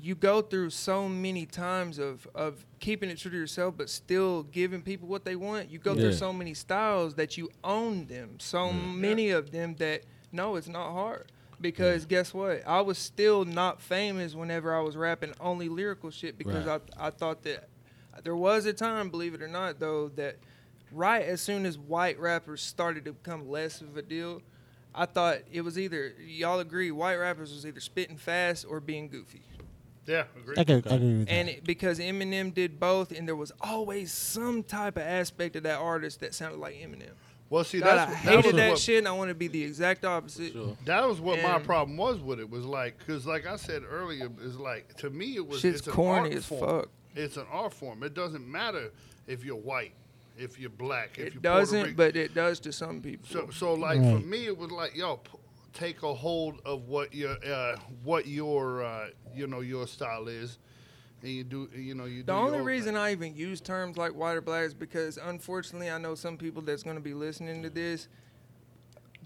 you go through so many times of of keeping it true to yourself, but still giving people what they want. You go through so many styles that you own them. So many of them that no, it's not hard. Because guess what? I was still not famous whenever I was rapping only lyrical shit because Right. I I thought that there was a time, believe it or not, though, that right as soon as white rappers started to become less of a deal, I thought it was either y'all agree white rappers was either spitting fast or being goofy. Yeah, agree. I, can, I agree with And that. it, because Eminem did both, and there was always some type of aspect of that artist that sounded like Eminem. Well, see, God, I that's, that hated was that what, shit, and I want to be the exact opposite. Sure. That was what my problem was with it. Was like, cause like I said earlier, is like to me it was Shit's it's corny as form. fuck. It's an art form. It doesn't matter if you're white, if you're black, if It you're doesn't, but it does to some people. So, so like for me, it was like, yo, p- take a hold of what your, uh, what your, uh, you know, your style is, and you do, you know, you. the only reason thing. I even use terms like white or black is because, unfortunately, I know some people that's going to be listening to this.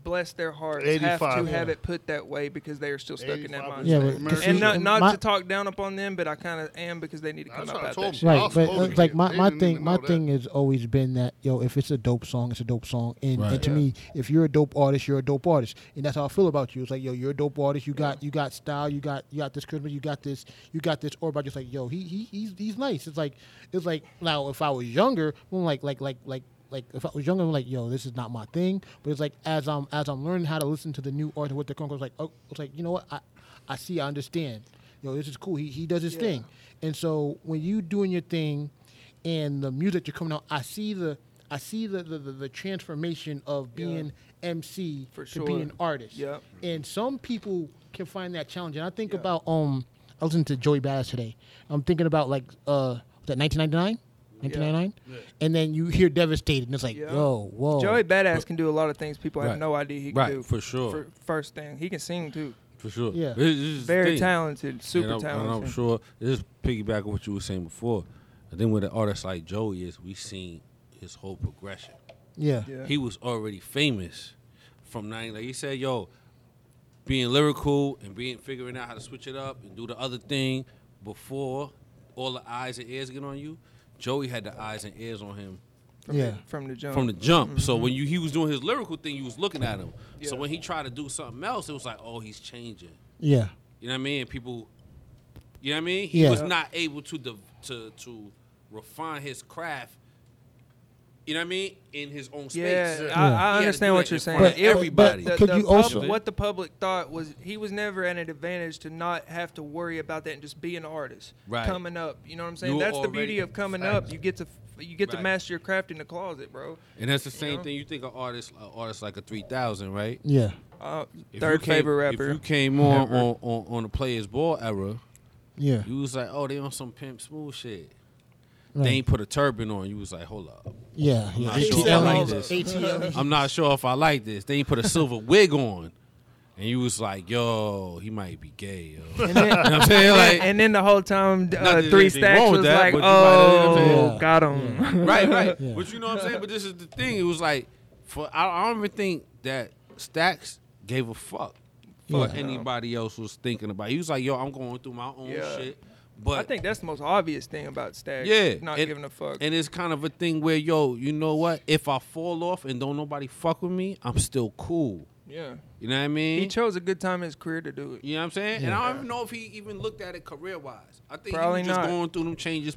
Bless their hearts, have to 85, have yeah. it put that way because they are still stuck in that 85 mindset. Yeah, but- American. and not not My- to talk down upon them, but I kind of am because they need to come That's up what I out told that shit. I Right, but supposed uh, like my, my thing, my thing has always been that yo, if it's a dope song, it's a dope song, and, Right. and to Yeah. me, if you're a dope artist, you're a dope artist, and that's how I feel about you. It's like yo, you're a dope artist. You got you got style. You got you got this charisma. You got this you got this aura. About just like yo, he he he's he's nice. It's like it's like now if I was younger, I'm like like like like. Like if I was younger, I'm like, yo, this is not my thing. But it's like as I'm as I'm learning how to listen to the new artist with the it's like, oh, it's like you know what, I, I see, I understand. Yo, this is cool. He he does his Yeah. thing. And so when you doing your thing and the music you're coming out, I see the I see the the, the, the transformation of Yeah. being MC For to sure. being artist. Yep. And some people can find that challenging. I think about um I listened to Joey Badass today. I'm thinking about like uh was that 1999? 1999? And then you hear Devastated and it's like, Yeah. yo, whoa. Joey Badass can do a lot of things people have no idea he can Right, do. for sure. For first thing, he can sing too. For sure. Yeah. It's- it's Very talented, super and I'm, talented. And I'm sure this is piggyback on what you were saying before. I think with an artist like Joey is we've seen his whole progression. Yeah. Yeah. He was already famous from nine. Like he said, yo, being lyrical and being figuring out how to switch it up and do the other thing before all the eyes and ears get on you. Joey had the eyes and ears on him from Yeah. the, from the jump. from the jump. So mm-hmm. when you he was doing his lyrical thing, you was looking at him. So when he tried to do something else, it was like, oh, he's changing. Yeah. You know what I mean? People, you know what I mean? He Yeah. was not able to to to refine his craft. You know what I mean? In his own space. Yeah, Yeah. I, I understand what you're saying. But- but- everybody. but- The, Could the you also- pub- what the public thought was he was never at an advantage to not have to worry about that and just be an artist Right. coming up. You know what I'm saying? You That's the beauty of coming Facts. up. You get to you get to master your craft in the closet, bro. and that's the same know? thing. You think an artist, an artist like a three thousand, right? Yeah. Uh, third you came- favorite rapper. If you came on on, on on the players ball era, Yeah. you was like, oh, they on some pimp smooth shit. Right. They ain't put a turban on. You was like, hold up. Yeah. yeah. not sure if I like this. I'm not sure if I like this. They ain't put a silver wig on. And you was like, yo, he might be gay, yo. and, then, You know what I'm saying? Like, and then the whole time, uh, that three stacks was that, like, but you might- you know what I'm "Oh, saying? got him." right, right. Yeah. But you know what I'm saying? But this is the thing. It was like, for I, I don't even think that Stacks gave a fuck what Yeah. anybody else was thinking about. He was like, yo, I'm going through my own Yeah. shit. But I think that's the most obvious thing about Stacks. Yeah, not and- giving a fuck. And it's kind of a thing where, yo, you know what? If I fall off and don't nobody fuck with me, I'm still cool. Yeah. You know what I mean? He chose a good time in his career to do it. You know what I'm saying? And I don't even know if he even looked at it career wise. I think Probably he was just not. going through them changes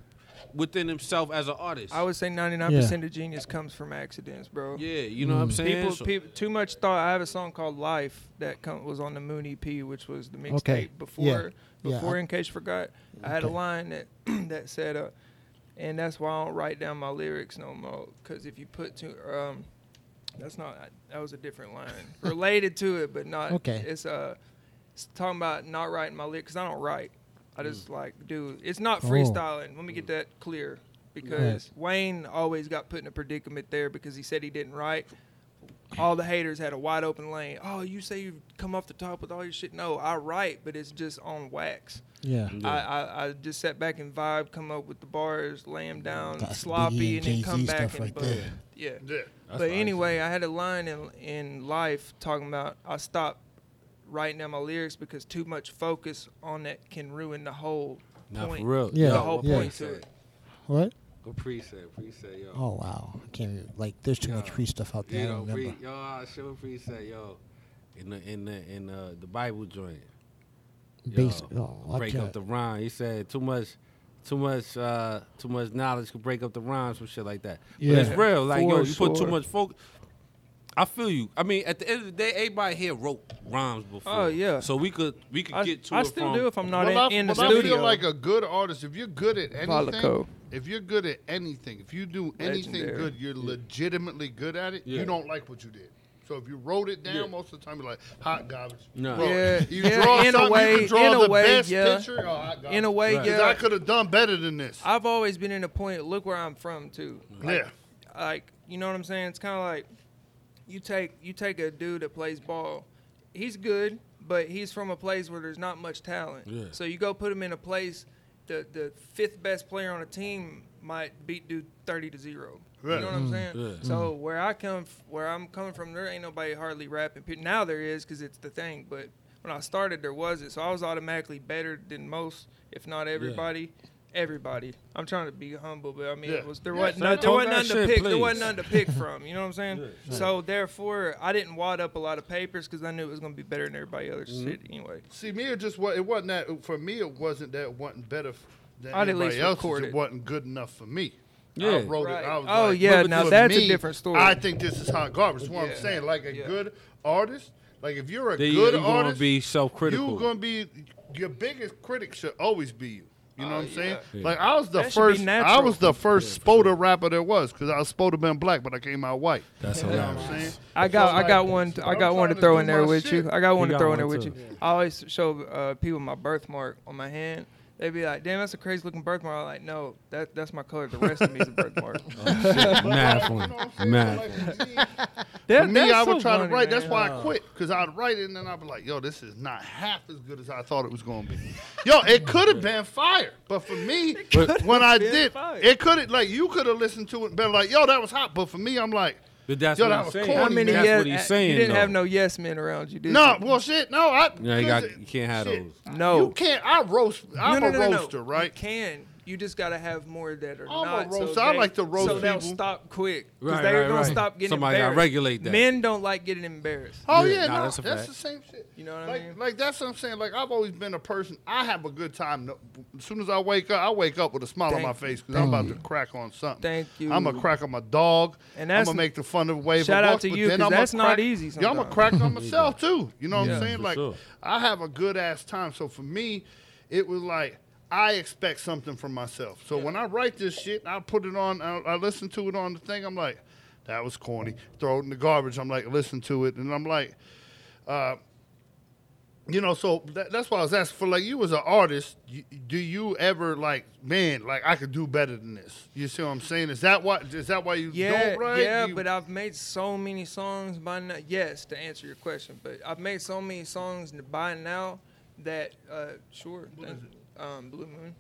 within himself as an artist. I would say 99% of genius comes from accidents, bro. yeah, you know what I'm saying? People, So- people, too much thought. I have a song called "Life" that come, was on the Moon EP, which was the mixtape Okay. before. Yeah. Yeah, Before, I- in case you forgot, I had a line that that said, uh, and that's why I don't write down my lyrics no more. Because if you put too, um, that's not. That was a different line related to it, but not. Okay. It's uh, it's talking about not writing my lyrics. Cause I don't write. I just mm. like do. It's not Oh. freestyling. Let me get that clear. Because Wayne always got put in a predicament there because he said he didn't write all the haters had a wide open lane. Oh, you say you come off the top with all your shit. No, I write, but it's just on wax. Yeah. Yeah. I, I, I just sat back and vibe, come up with the bars, lay them down That's sloppy, and then come Jay-Z back stuff and right bust. there. Yeah. Yeah. That's but what I anyway, I had a line in in life talking about I stopped writing down my lyrics because too much focus on that can ruin the whole Not point. for real. Yeah, The whole yeah. point to it. What? Go preset, preset, yo. Oh wow. I can't even, like. There's too much Yeah. free stuff out there. I Yo, don't pre, remember. yo, I show preset, yo. In the in the in uh, the Bible joint. Base. Yo, Oh, break up the rhyme. He said too much, too much, uh, too much knowledge could break up the rhymes, some shit like that. Yeah. But it's real. Like yo, For you put too much focus. I feel you. I mean, at the end of the day, everybody here wrote rhymes before. Oh, yeah. So we could we could I, get to it. I it still from, do if I'm not well, in, I, in the well, studio. I feel like a good artist. If you're good at anything, Valico. if you're good at anything, if you do anything Legendary. good, you're legitimately good at it. Yeah. You don't like what you did. So if you wrote it down, Yeah. most of the time you're like hot garbage. No. Bro, Yeah, you yeah, draw in a way- you can draw in a the way, best yeah. picture. Oh, hot garbage. in a way, Right. 'Cause yeah. I could have done better than this. I've always been in a point. Look where I'm from too. yeah. Like you know what I'm saying? It's kind of like you take you take a dude that plays ball. He's good, but he's from a place where there's not much talent. Yeah. So you go put him in a place. The the fifth best player on a team might beat dude thirty to zero. Right. You know what I'm mm, saying? Yeah. So mm. where I come, f- where I'm coming from, there ain't nobody hardly rapping. Pe- Now there is because it's the thing. But when I started, there wasn't. So I was automatically better than most, if not everybody. Everybody. I'm trying to be humble, but I mean, Yeah. it was there Yeah, wasn't say none, there wasn't that none to shit, pick. There wasn't none to pick from. You know what I'm saying? So therefore, I didn't wad up a lot of papers because I knew it was gonna be better than everybody else Mm-hmm. shit anyway. See, me, it just wa- it wasn't that for me. It wasn't that it wasn't better than I'd at anybody least else. It it. wasn't good enough for me. Yeah. I wrote Right. it. I was Oh, like, yeah, now for that's a different story. I think this is hot garbage. That's what I'm saying. Like a Yeah. good artist, like if you're a Then good you're gonna artist, be self-critical. You're gonna be your biggest critic should always be you. You know Oh, what I'm saying? yeah. Like I was the That first. I was the first Spoda rapper there was because I was Spoda been black, but I came out white. That's You know what I'm saying? I got I got one I got one to throw in there my with you. I got one You to got throw in there with you. I always show uh, people my birthmark on my hand. They'd be like, "Damn, that's a crazy looking birthmark." I'm like, "No, that that's my color. The rest of me is a birthmark." Oh, Math You know one. what I'm saying? Math. For me, That- me, I would so try to funny, write. That's why I quit because I'd write it and then I'd be like, "Yo, this is not half as good as I thought it was going to be." Yo, it could have been fire, but for me, when I did, fire. it could have like you could have listened to it and been like, "Yo, that was hot," but for me, I'm like, But that's Yo, what that he's was saying. corny, How many That's yes? what he's uh, saying, You didn't have no yes men around you, did you? "No, you? well, shit, no, I." Yeah, you got- you can't have shit, those. No. you can't. I roast. I'm no, no, a no, no, roaster, no. right? You can. You just gotta have more that are I'm a not. so roaster. I they- like to roast So they'll people. stop quick because Right, they're right, gonna right. stop getting Somebody gotta embarrassed. regulate that. Men don't like getting embarrassed. Oh Yeah, yeah, nah, no, that's that's, the same shit. You know what I like, mean? Like that's what I'm saying. Like I've always been a person. I have a good time. As soon as I wake up, I wake up with a smile on my face because I'm about to crack on something. Thank you. I'm gonna crack on my dog. And I'm that's- gonna make the fun of wave. Shout of out to you, then 'cause I'ma that's not crack- easy Yeah, I'm gonna crack on myself too. You know what I'm saying? for Like sure. I have a good ass time. So for me, it was like. I expect something from myself. So when I write this shit, I put it on, I, I listen to it on the thing. I'm like, that was corny. Throw it in the garbage. I'm like, listen to it. And I'm like, uh, you know, so that, that's why I was asking for like you as an artist. You, do you ever like, man, like I could do better than this? You see what I'm saying? Is that why? Is that why you Yeah, don't write? yeah, You- but I've made so many songs by now. Yes, to answer your question, but I've made so many songs by now that uh, sure, thank- um, Blue Moon.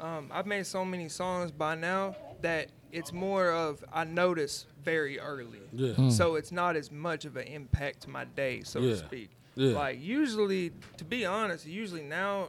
Um, I've made so many songs by now that it's more of I notice very early. Yeah. So it's not as much of an impact to my day, so Yeah. to speak. Yeah. Like usually, to be honest, usually now,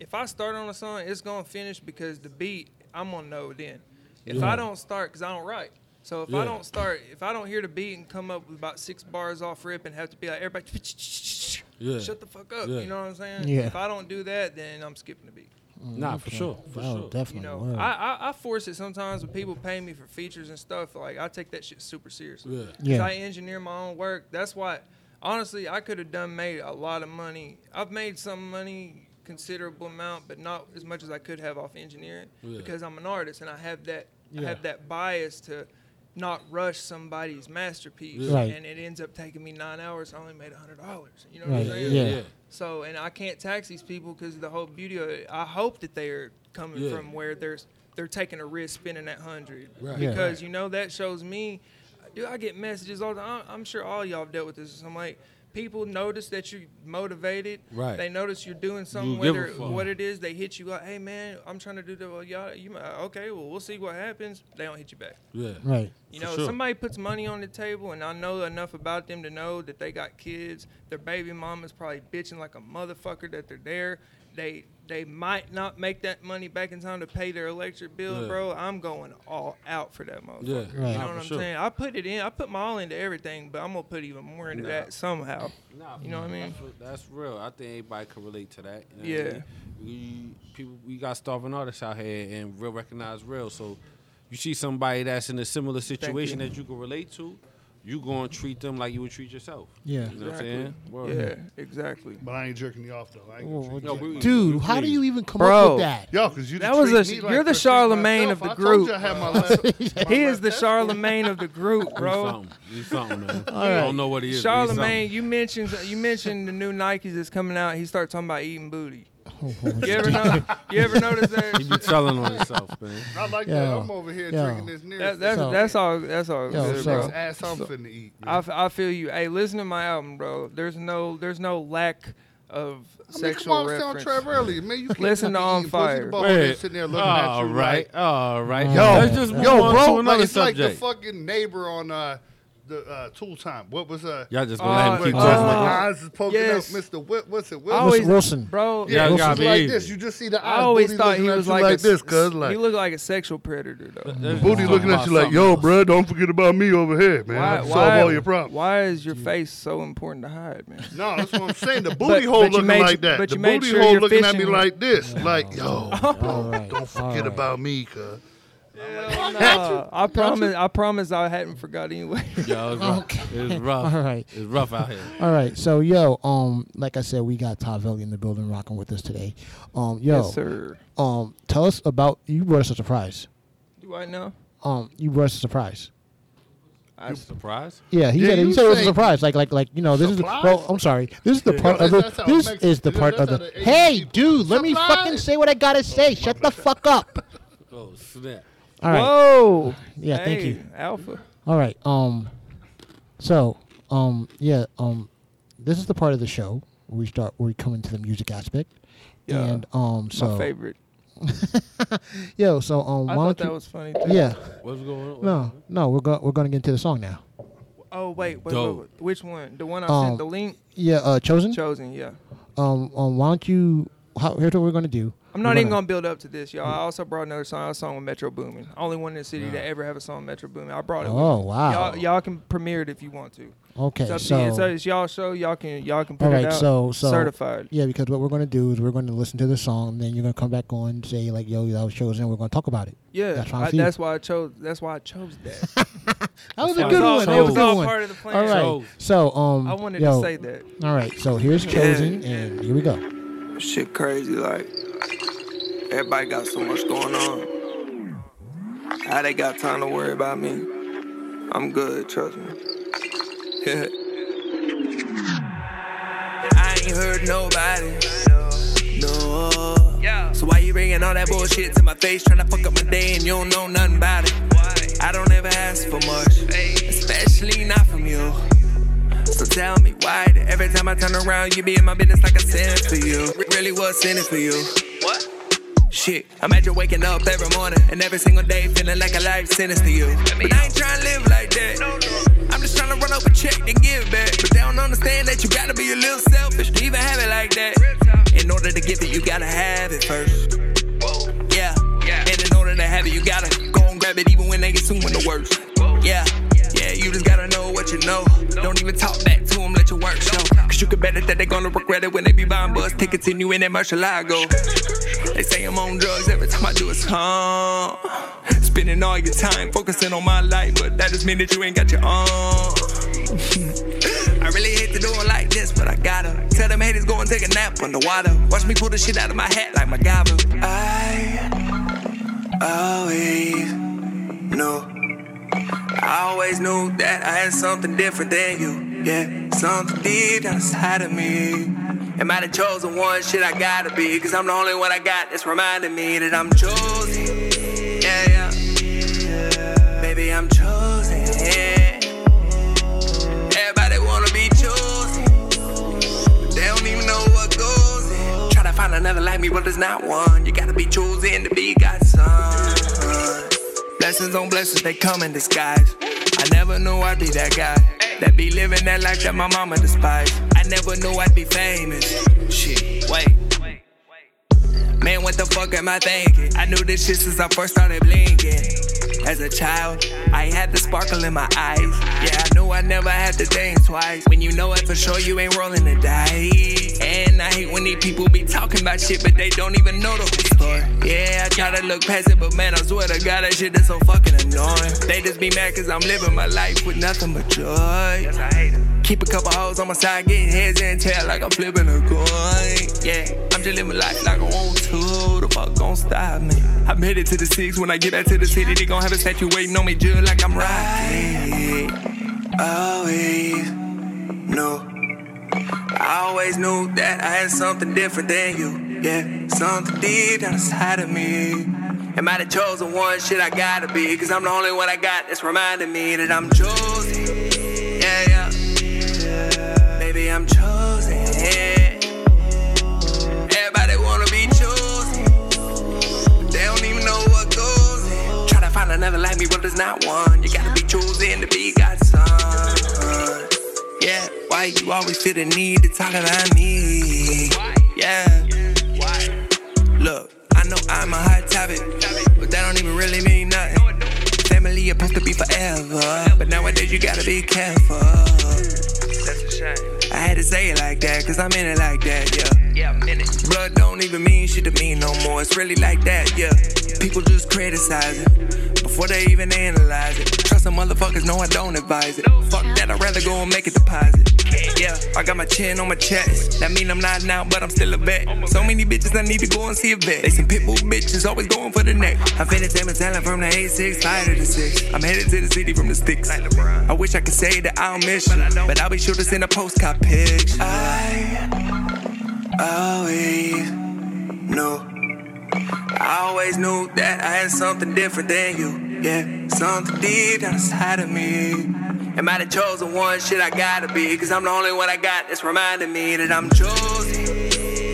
if I start on a song, it's gonna finish because the beat I'm gonna know then. If I don't start, cause I don't write, So if Yeah. I don't start, if I don't hear the beat and come up with about six bars off rip and have to be like everybody, Yeah. shut the fuck up. Yeah. You know what I'm saying? Yeah. If I don't do that, then I'm skipping the beat. Nah, for sure, for oh, sure. definitely. You know. I, I I force it sometimes when people pay me for features and stuff. Like I take that shit super seriously. Yeah. 'Cause Yeah. I engineer my own work. That's why, honestly, I could have done made a lot of money. I've made some money, considerable amount, but not as much as I could have off engineering Yeah. because I'm an artist and I have that I have that bias to not rush somebody's masterpiece. Yeah. Right. And it ends up taking me nine hours. I only made a hundred dollars. You know what Right, I'm saying? yeah. yeah. So, and I can't tax these people because the whole beauty of it. I hope that they are coming Yeah. from where there's they're taking a risk spending that hundred Right. Yeah. because you know that shows me. Dude, I get messages all the time. I'm sure all y'all have dealt with this. I'm like, people notice that you're motivated. Right. They notice you're doing something, You whether what it is. They hit you like, hey man, I'm trying to do that. Well, y'all, you might, uh, okay? Well, we'll see what happens. They don't hit you back. Yeah. right. You For know, sure. somebody puts money on the table, and I know enough about them to know that they got kids. Their baby mama's probably bitching like a motherfucker that they're there. They they might not make that money back in time to pay their electric bill, Yeah. bro. I'm going all out for that motherfucker. Yeah. Right. You know for what I'm sure. saying? I put it in. I put my all into everything, but I'm gonna put even more into Nah. that somehow. Nah, You know what I mean? That's, that's real. I think everybody can relate to that. you know what I Yeah. mean? We people we got starving artists out here and real recognize real. So you see somebody that's in a similar situation you. that you can relate to, you gonna treat them like you would treat yourself. Yeah. You know what I'm saying? Word. Yeah, exactly. But I ain't jerking you off though. I ain't Well, gonna treat No, you we- like- Dude, how do you even come Bro. up with that? Yo, cause you That was a- me you're like the Charlamagne of the group. you I had my left- my He is the. Charlamagne of the group, He's bro. something. He's something, man. right. I don't know what he is. Charlamagne, you mentioned you mentioned the new Nikes that's coming out. He started talking about eating booty. You ever know? You ever notice something. He be telling on himself, man. I like Yo, that. I'm over here yo. drinking this near. that that's So- that's all. That's all Yo, good, so- bro. ass I'm finna eat. I, f- I feel you. Hey, listen to my album, bro. There's no there's no lack of I mean, sexual come on, sound reference. Trev early, man. You Listen to be On eating Fire. Pussy, the ball there sitting there looking at all you right, like, all right. Yo, let's just yo, bro, like, another it's like the fucking neighbor on uh, the uh, Tool Time. What was uh? Y'all just gonna let Oh, him keep uh, talking. uh, about Nas is poking yes. out Mr. Whip, what's it? I Wilson? always, Wilson. bro. Yeah, Yeah, gotta it's like easy. this. You just see the I always thought he was like, like a, this, cuz like He like. looked like a sexual predator, though. Let's Booty looking at you like, yo, else. bro, don't forget about me over here, man. Why, solve why, all your problems. why is your face so important to hide, man? No, that's what I'm saying. The booty But- hole but looking like that. but the you made booty sure hole you're looking at me like this. Like, yo, All right. don't forget about me, cuz. Hell no. I promise. I promise. I hadn't forgot anyway. Yo, it's rough. Okay. It's rough. All right. It's rough out here. All right. So, yo, um, like I said, we got Ty Velli in the building rocking with us today. Um, yo, yes, sir. um, tell us about you brought us a surprise. Do I know? Um, you brought us a surprise. I, Surprise? Yeah, he Yeah, said you he said it was a surprise. Like like like you know this Surprise? is the, well I'm sorry. This is the part of the this Mex- is the part of the the Hey people- dude, let me fucking say what I gotta say. Shut the fuck up. Oh, snap. All right. Whoa. Yeah, thank you. Alpha. All right. Um. So, um, yeah. Um, this is the part of the show where we start where we come into the music aspect. Yeah. And um, so My favorite. yo, so um, I why thought don't you? that was funny too. yeah. What's going on? No, no, we're going we're going to get into the song now. Oh wait, wait, wait, wait. Which one? The one I Um, sent the link. Yeah. Uh, chosen. Chosen. Yeah. Um, um, why don't you? How, here's what we're going to do. I'm not even gonna build up to this, y'all. I also brought another song, a song with Metro Boomin. Only one in the city to ever have a song with Metro Boomin. I brought it. with Oh me. wow. Y'all, y'all can premiere it if you want to. Okay. It's up So. to you. So it's y'all show. Y'all can y'all can put All it out. so- so- certified. Yeah, because what we're going to do is we're going to listen to the song, and then you're going to come back on and say like, "Yo, that was chosen." And We're going to talk about it. Yeah, That's fine I, for you. that's why I chose. That's why I chose that. That was That a was good all- one. that That was was all part of the plan. All right. So- So, um, I wanted yo, to say that. All right. So here's chosen, and here we go. Shit crazy, like everybody got so much going on. How they got time to worry about me? I'm good, trust me. I ain't heard nobody. No. So why you bringing all that bullshit to my face, trying to fuck up my day and you don't know nothing about it? I don't ever ask for much, especially not from you. So tell me why that every time I turn around, you be in my business like a sin for you. Really was in it for you. What? Shit, imagine waking up every morning and every single day feeling like a life sentence to you. But I ain't trying to live like that. I'm just trying to run up a check and give back. But they don't understand that you gotta be a little selfish to even have it like that. In order to get it, you gotta have it first. Yeah. And in order to have it, you gotta go and grab it even when they get soon the worst. Yeah, you just gotta know what you know. Don't even talk back to them, let your work show. Cause you can bet it that they gonna regret it when they be buying bus tickets and you in that Murcielago. They say I'm on drugs every time I do a song. Spending all your time focusing on my life, but that just mean that you ain't got your own. I really hate to do it like this, but I gotta tell them haters go and take a nap underwater. Watch me pull the shit out of my hat like MacGyver. I always knew. I always knew that I had something different than you. Yeah, something deep down inside of me. Am I the chosen one? Shit, I gotta be. Cause I'm the only one I got that's reminding me that I'm chosen. Yeah, yeah. Baby, I'm chosen. Yeah. Everybody wanna be chosen. But they don't even know what goes in. Try to find another like me, but there's not one. You gotta be chosen to be God's son. Blessings on blessings, they come in disguise. I never knew I'd be that guy. That be living that life that my mama despised. I never knew I'd be famous. Shit, wait. Man, what the fuck am I thinking? I knew this shit since I first started blinking. As a child, I had the sparkle in my eyes. Yeah, I knew I never had to think twice. When you know it for sure, you ain't rolling the dice. And I hate when these people be talking about shit, but they don't even know the whole story. Yeah, I try to look past it, but man, I swear to God, that shit is so fucking annoying. They just be mad cause I'm living my life with nothing but joy. Yes, I hate it. Keep a couple hoes on my side, getting heads and tail like I'm flipping a coin. Yeah, I'm just living life like I want to. The fuck gon' stop me? I'm headed to the six. When I get back to the city, they gon' have a statue waiting on me, just like I'm right. Always knew. I always knew that I had something different than you. Yeah, something deep down inside of me. Am I the chosen one? Shit, I gotta be. Cause I'm the only one I got that's reminding me that I'm chosen. Yeah, yeah. I'm chosen. Everybody wanna be chosen. But they don't even know what goes in. Try to find another like me, but there's not one. You gotta be chosen to be God's son. Yeah, why you always feel the need to talk about me? Yeah. Look, I know I'm a hot topic, but that don't even really mean nothing. Family supposed to be forever, but nowadays you gotta be careful. That's a shame. I had to say it like that, cause I'm in it like that, yeah. Yeah, I'm in it. Blood don't even mean shit to me no more. It's really like that, yeah. People just criticize it before they even analyze it. Trust some motherfuckers, no, I don't advise it. Fuck that, I'd rather go and make a deposit. Yeah, I got my chin on my chest. That mean I'm not now, but I'm still a vet. So many bitches I need to go and see a vet. They some pitbull bitches, always going for the neck. Finna take my talent from the A6, fire to the 6. I'm headed to the city from the sticks. I wish I could say that I don't miss you, but I'll be sure to send a postcard picture. I always knew. I always knew that I had something different than you. Yeah, something deep down inside of me. Am I the chosen one? Shit, I gotta be. Cause I'm the only one I got that's reminding me that I'm chosen.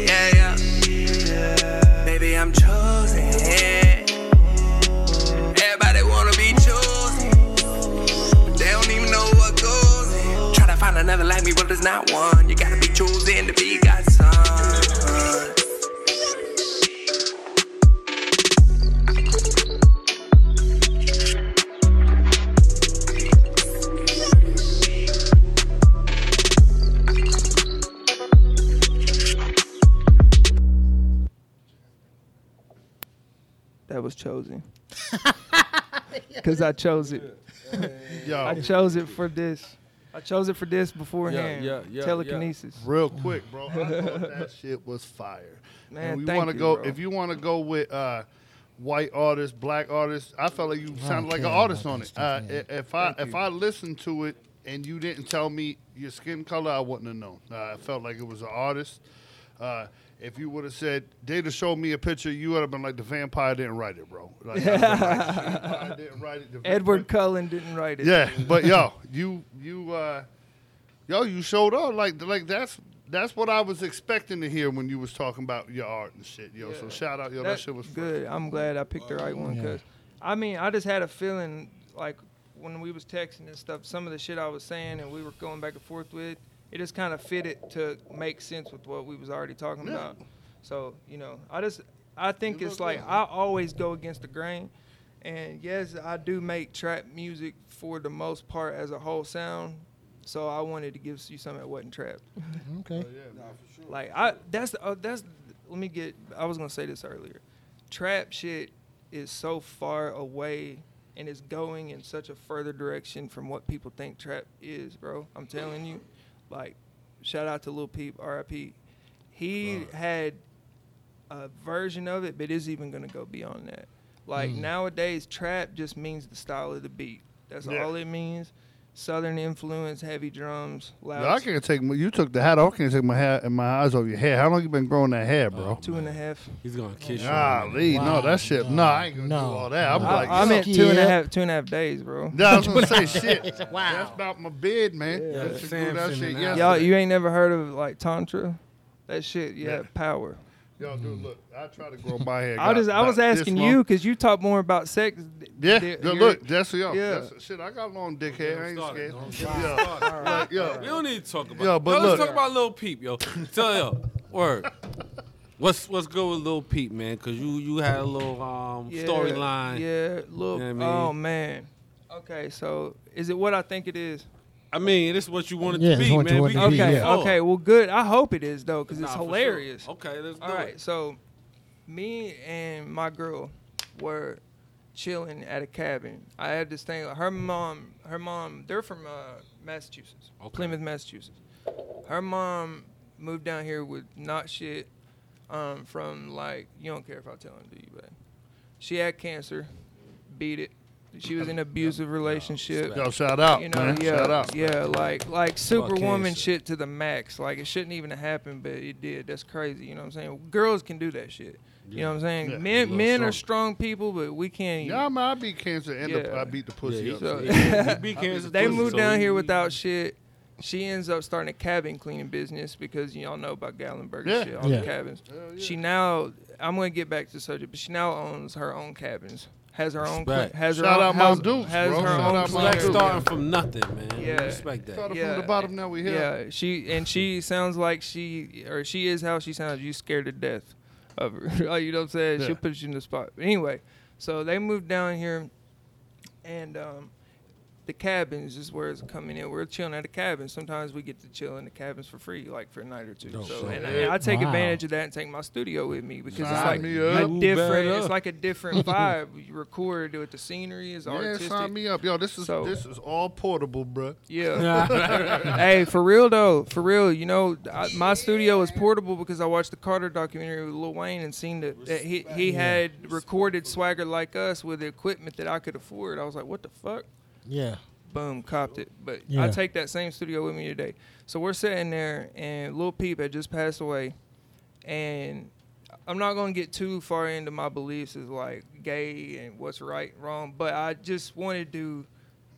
Yeah, yeah. Baby, I'm chosen. Yeah. Another like me, but there's not one. You gotta be chosen to be God's son. That was chosen. Cause I chose it. I chose it for this. I chose it for this beforehand. yeah, yeah, Telekinesis. real quick, bro. I thought that shit was fire. Man, and we thank wanna you, go bro. if you want to go with uh, white artists, black artists. I felt like you sounded like an artist on it. Uh, if I Thank if you. I listened to it and you didn't tell me your skin color, I wouldn't have known. Uh, I felt like it was an artist. Uh, if you would have said Data showed me a picture, you would have been like the vampire didn't write it, bro. Like, I'd have been like, didn't write it. The Edward vampire- Cullen didn't write it. yeah, but yo, you you uh yo, you showed up like like that's that's what I was expecting to hear when you was talking about your art and shit, yo. So shout out, yo, that, That- shit was good. I'm glad I picked the right one Yeah. because, I mean, I just had a feeling like when we was texting and stuff, some of the shit I was saying and we were going back and forth with, it just kind of fitted to make sense with what we was already talking Yeah. about. So you know, I just I think You it's like good. I always go against the grain, And yes, I do make trap music for the most part as a whole sound. So I wanted to give you something that wasn't trap. Okay. yeah, for sure. Like I that's uh, that's let me get I was gonna say this earlier. Trap shit is so far away and it's going in such a further direction from what people think trap is, bro. I'm telling you. Like, shout out to Lil Peep, RIP. He had a version of it, but is even gonna go beyond that. Like hmm. nowadays, trap just means the style of the beat. That's Yeah. all it means. Southern influence, heavy drums, loud. Yo, I can't take. my- You took the hat off. I can't take my hat and my eyes off your hair. How long you been growing that hair, bro? two and a half. He's gonna kiss you. Golly, no, that shit. No, I ain't gonna do all that. I'm No. like, I, I yo. meant two and a Yeah. half, two and a half days, bro. Yeah, I was gonna say shit. wow, That's about my beard, man. Yeah, That shit Samson that shit. Y'all, you ain't never heard of like tantra? That shit, yeah, Yeah. power. Yo, dude, look. I try to grow my hair. I got just, I was asking you because you talk more about sex. Yeah, th- yo, you're- look, Jesse, yo, yeah. that's- shit, I got long dick hair. I ain't Don't scared. him. Yo, Don't get him like, yo, We don't need to talk about. Yo, but let's look. talk about little Peep, yo. Tell yo, word. What's what's good with Lil Peep, man? Cause you you had a little um Yeah, storyline. Yeah, look. You know what I Oh man. Okay, so is it what I think it is? I mean, this is what you wanted Yeah, to be, man. wanted We to can be, Okay, yeah. okay. Well, good. I hope it is though, because Nah, it's for sure. hilarious. Okay, let's do All right, it. so me and my girl were chilling at a cabin. I had this thing. Her mom, her mom, they're from uh, Massachusetts, Okay. Plymouth, Massachusetts. Her mom moved down here with not shit. Um, from like you don't care if I tell him, do you? But she had cancer, beat it. She was in an abusive relationship. yo, shout out, You know, man. yeah, Shout out. yeah, like like superwoman shit to the max. Like it shouldn't even have happened, but it did. That's crazy. You know what I'm saying? Girls can do that shit. You know what I'm saying? Yeah, a men little men are strong. strong people, but we can't. Yeah, man, I beat cancer and the, Yeah. I beat the pussy Yeah, up. So- so- Yeah, beat cancer they too, moved so down we- here without shit. She ends up starting a cabin cleaning business because y'all know about Gatlinburg Yeah. and shit, all Yeah. the cabins. Yeah. She now, I'm gonna get back to the subject, but she now owns her own cabins, has her own, cle- Respect. has her Shout own, out has, Mount Dukes, has bro. her Shout own out Mount cleaner. Respect Dukes. starting from nothing, man. Yeah. Respect that. Started Yeah. from the bottom, now we here. Yeah, she and she sounds like she or she is how she sounds. You scared to death of her. Oh, you know what I'm saying? Yeah. She'll put you in the spot. But anyway, so they moved down here, and um, the cabins is where it's coming in. We're chilling at the cabins. Sometimes we get to chill in the cabins for free, like for a night or two. Dope. So So- and, and I take Wow. advantage of that and take my studio with me because Sign it's like a different. better. It's like a different vibe. You record with the scenery is artistic. Yeah, artistic. sign me up. Yo, this is So- this is all portable, bro. Yeah. hey, for real though, for real, you know, I, my studio is portable because I watched the Carter documentary with Lil Wayne and seen that, that he he had recorded Swagger like us with the equipment that I could afford. I was like, what the fuck? Yeah. Boom, copped it. But I take that same studio with me today. So we're sitting there, and Lil Peep had just passed away, and I'm not gonna get too far into my beliefs as like gay and what's right, wrong, but I just wanted to.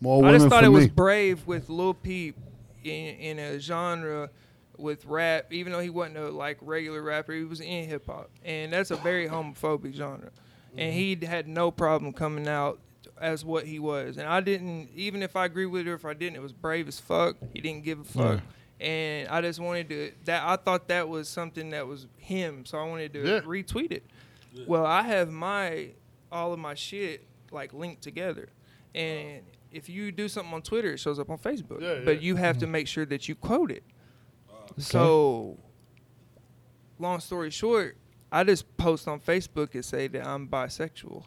More I just thought for it was brave with Lil Peep in in a genre with rap, even though he wasn't a like regular rapper, he was in hip hop, and that's a very homophobic genre, and he had no problem coming out as what he was, and I didn't even if I agree with it or if I didn't, it was brave as fuck. He didn't give a fuck. And I just wanted to that I thought that was something that was him, so I wanted to Yeah. retweet it. Well, I have my all of my shit like linked together, and if you do something on Twitter, it shows up on Facebook. Yeah, But yeah. you have to make sure that you quote it. Uh, so, long story short, I just post on Facebook and say that I'm bisexual,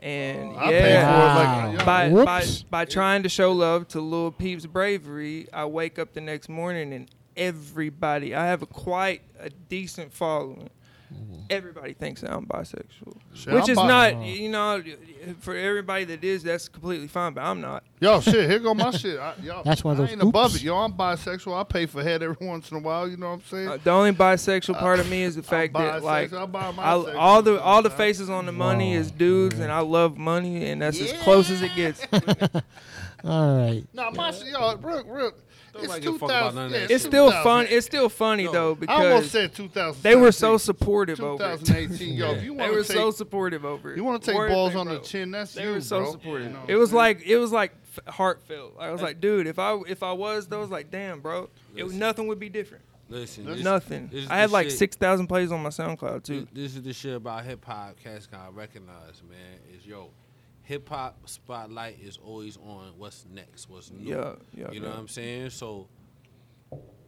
and I yeah, pay for like by, by by trying to show love to Lil Peep's bravery, I wake up the next morning and everybody, I have a quite a decent following. Everybody thinks that I'm bisexual, Shit, which I'm is bi- not, you know, for everybody that is, that's completely fine. But I'm not. Yo, shit, here go my shit. I, yo, That's one of I those ain't above it. Yo, I'm bisexual. I pay for head every once in a while. You know what I'm saying? Uh, the only bisexual part of me is the fact that, like, bisexual. I buy my I, sex all the all the faces on the money Wow. is dudes, and I love money, and that's as close as it gets. All right. Nah, my shit, yo, real, real. Don't It's like fuck about 2000. none of yeah, It's still fun. It's still funny Yo, though I almost because said 2000. they were so supportive over 2018. Yo, if you They want were to take, so supportive over you want to take balls thing, on the chin, that's They you, were so bro. supportive. You know it was saying? like it was like heartfelt. I was like, dude, if I if I was, though, I was like, damn, bro, it nothing would be different. Listen, this, Nothing. this I had like shit- six thousand plays on my SoundCloud too. this is the shit about hip hop. Cats gotta recognize, man. Is yo, hip hop spotlight is always on what's next, what's new. Yeah, yeah, You know yeah. what I'm saying? So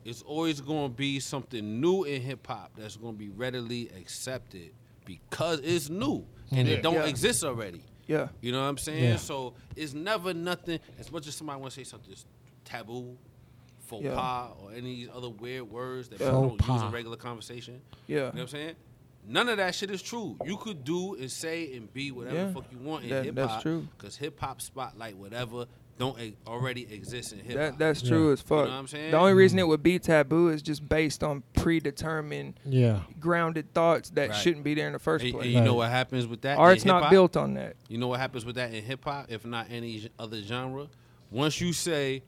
it's always going to be something new in hip hop that's going to be readily accepted because it's new and Yeah. it don't Yeah. exist already. Yeah. You know what I'm saying? Yeah. So it's never nothing. As much as somebody want to say something taboo, faux Yeah. pas, or any of these other weird words that Yeah. people don't use in regular conversation. Yeah. You know what I'm saying? None of that shit is true. You could do and say and be whatever Yeah. the fuck you want in That- hip that's hop. true. Cause hip hop spotlight whatever don't e- already exist in hip That hop. that's Yeah. true as You fuck. know what I'm saying? The only reason it would be taboo is just based on predetermined, Yeah. grounded thoughts that Right. shouldn't be there in the first and, place. and you know what happens with that? in Art's not built on that. You know what happens with that in hip hop, if not any other genre? Once you say,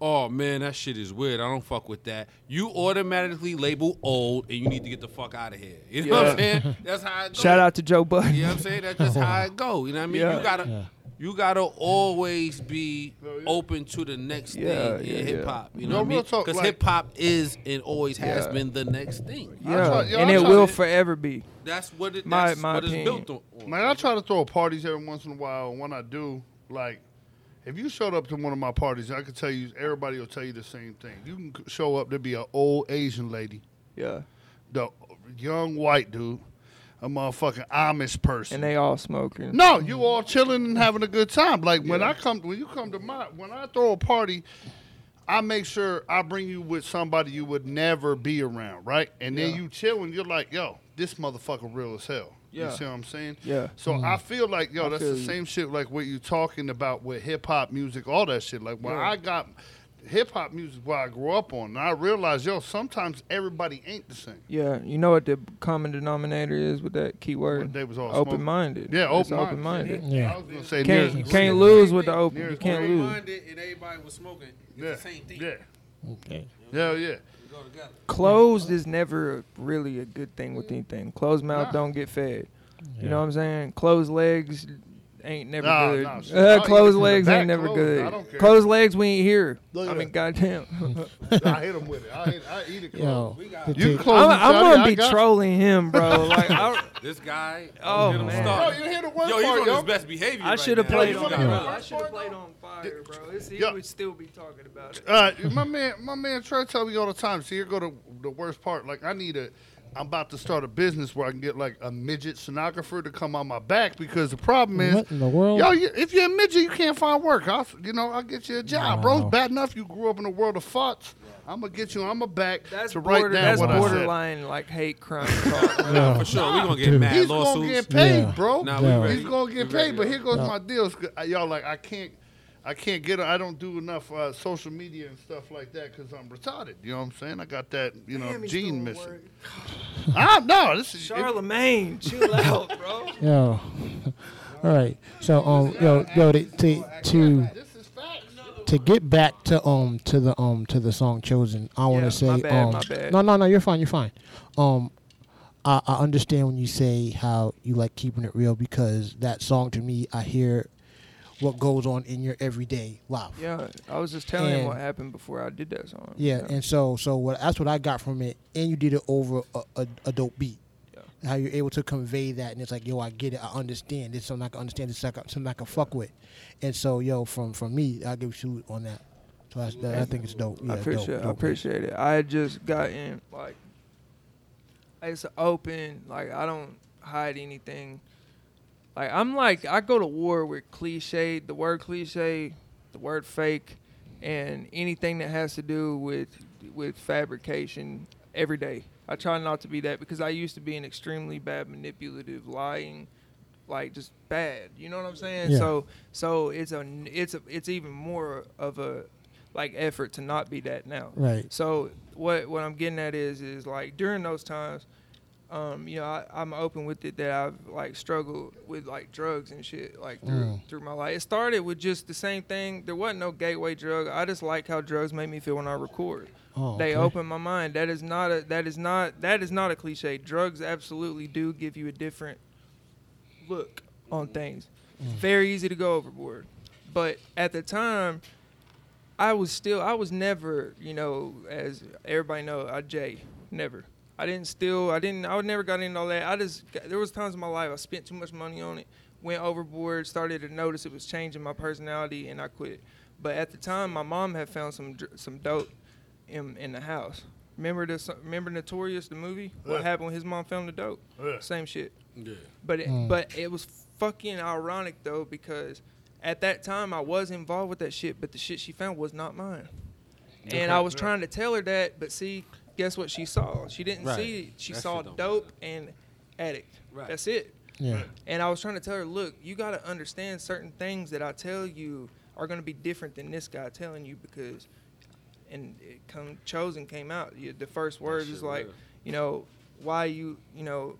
"Oh man, that shit is weird. I don't fuck with that," you automatically label old, and you need to get the fuck out of here. You know what I'm saying? That's how it goes. Shout out to Joe Budden. You know what I'm saying? That's just how it go. You know what I mean? Yeah. You gotta, Yeah. you gotta always be open to the next Yeah, thing in yeah. hip hop. You No, know what I real mean? Because like- hip hop is and always has Yeah. been the next thing. Yeah, try- yo, and I it will to- forever be. That's what it. My- That's my what it's built on. Man, I try to throw parties every once in a while. And when I do, like, if you showed up to one of my parties, I could tell you, everybody will tell you the same thing. You can show up, there'll be an old Asian lady, Yeah, the young white dude, a motherfucking Amish person. and they all smoking. no, you all chilling and having a good time. Like when I come, when you come to my, when I throw a party, I make sure I bring you with somebody you would never be around, right? And then Yeah. you chill and you're like, yo, this motherfucker real as hell. Yeah. You see what I'm saying? Yeah. So I mm. feel like, yo, I that's feel the you. same shit like what you talking about with hip hop music, all that shit. Like when Yeah. I got hip hop music, what I grew up on, and I realized, yo, sometimes everybody ain't the same. Yeah, you know what the common denominator is with that When keyword? they was all Open minded. Yeah, It's open open minded. Yeah. I was gonna say Can't near- can't lose with the open. Near You as can't close. lose. minded and everybody was smoking. It's Yeah, the same thing. yeah, Okay. yeah, yeah. We go together. Closed is never really a good thing with anything. Closed mouth Nah. don't get fed. You know what I'm saying? Closed legs ain't never Nah, good. nah, uh, I'll eat it closed legs ain't never closed. good. I don't care. Closed legs we ain't here. Look I mean, that. goddamn. I hit him with it. I, hit, I eat it. Yo, close. got- You take- close I'm, I'm gonna be got you. trolling him, bro. Like I, This guy, Oh, get him man. Yo, you hear the worst Yo, he's part, on yo? his best behavior. I right should have played on fire. I should have played on fire, bro. It's, he Yeah. would still be talking about it. Uh, my man, my man, try to tell me all the time. See, here go to the worst part. Like, I need a. I'm about to start a business where I can get like a midget sonographer to come on my back because the problem is, What in the world? yo, you, if you're a midget, you can't find work. I'll, you know, I'll get you a job, bro. It's bad enough you grew up in a world of farts. I'm gonna get you on my back That's to write border, down that's what I said. borderline like hate crime talk. Yeah. For sure, we gonna get Dude. mad He's gonna get paid, Yeah. bro. Nah, Yeah. we ready. He's gonna get We ready, paid, but yo. here goes Yeah. my deal. Uh, y'all like I can't, I can't get. I don't do enough uh, social media and stuff like that because I'm retarded. You know what I'm saying? I got that, you know, Damn, he's gene doing missing. work. Ah, no, this is Charlamagne, chill out, bro. Yo. All right. So um yo yo to to to, This is facts. to get back to um to the um to the song chosen, I want Yeah, to say my bad, um my bad. no no no you're fine you're fine. Um I, I understand when you say how you like keeping it real because that song to me I hear what goes on in your everyday life. Yeah, I was just telling him what happened before I did that song. Yeah, and so so what that's what I got from it, and you did it over a, a, a dope beat. Yeah. How you're able to convey that, and it's like, yo, I get it, I understand. This something I can understand. It's something I can fuck with, and so yo, from from me, I give you on that. So that's, that, I think it's dope. Yeah, I appreciate, dope, I appreciate it. I just got in like, it's open. Like I don't hide anything. Like I'm like I go to war with cliche, the word cliche, the word fake, and anything that has to do with with fabrication every day. I try not to be that because I used to be an extremely bad manipulative, lying, like just bad. You know what I'm saying? Yeah. So so it's a it's a it's even more of a like effort to not be that now. Right. So what what I'm getting at is is like during those times, um, you know, I, I'm open with it that I've like struggled with like drugs and shit like through Mm. through my life. It started with just the same thing. There wasn't no gateway drug. I just like how drugs make me feel when I record. Oh, They okay. open my mind. That is not a that is not that is not a cliche. Drugs absolutely do give you a different look on things. Very easy to go overboard. But at the time, I was still I was never, you know, as everybody know, I J. Never. I didn't steal, I didn't I would never got into all that. I just there was times in my life I spent too much money on it. went overboard, started to notice it was changing my personality, and I quit. But at the time, my mom had found some some dope in in the house. Remember this? Remember Notorious, the movie? What Yeah. happened when his mom found the dope? Yeah. Same shit. Yeah. But it, mm. but it was fucking ironic though because at that time I was involved with that shit, but the shit she found was not mine. And I was Yeah. trying to tell her that, but see, guess what she saw? She didn't Right. see. She That saw dope and addict. Right. That's it. Yeah. And I was trying to tell her, look, you got to understand certain things that I tell you are going to be different than this guy telling you because, and it come chosen came out. You- The first words shit is like, real. you know, why you, you know,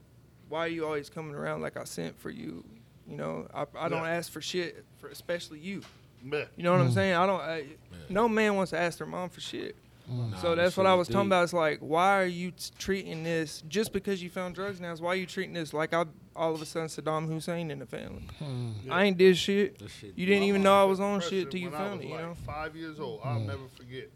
why are you always coming around like I sent for you? You know, I, I don't Yeah. ask for shit for especially you. Yeah. You know what I'm mm. saying? I don't. I, No man wants to ask their mom for shit. Nah, So that's what I is was talking about. It's like, why are you t- treating this just because you found drugs now? Is why are you treating this like I all of a sudden Saddam Hussein in the family? Hmm. I ain't did shit. Shit You didn't even know I was on shit till you found was it. You like know? Five years old. I'll hmm. never forget.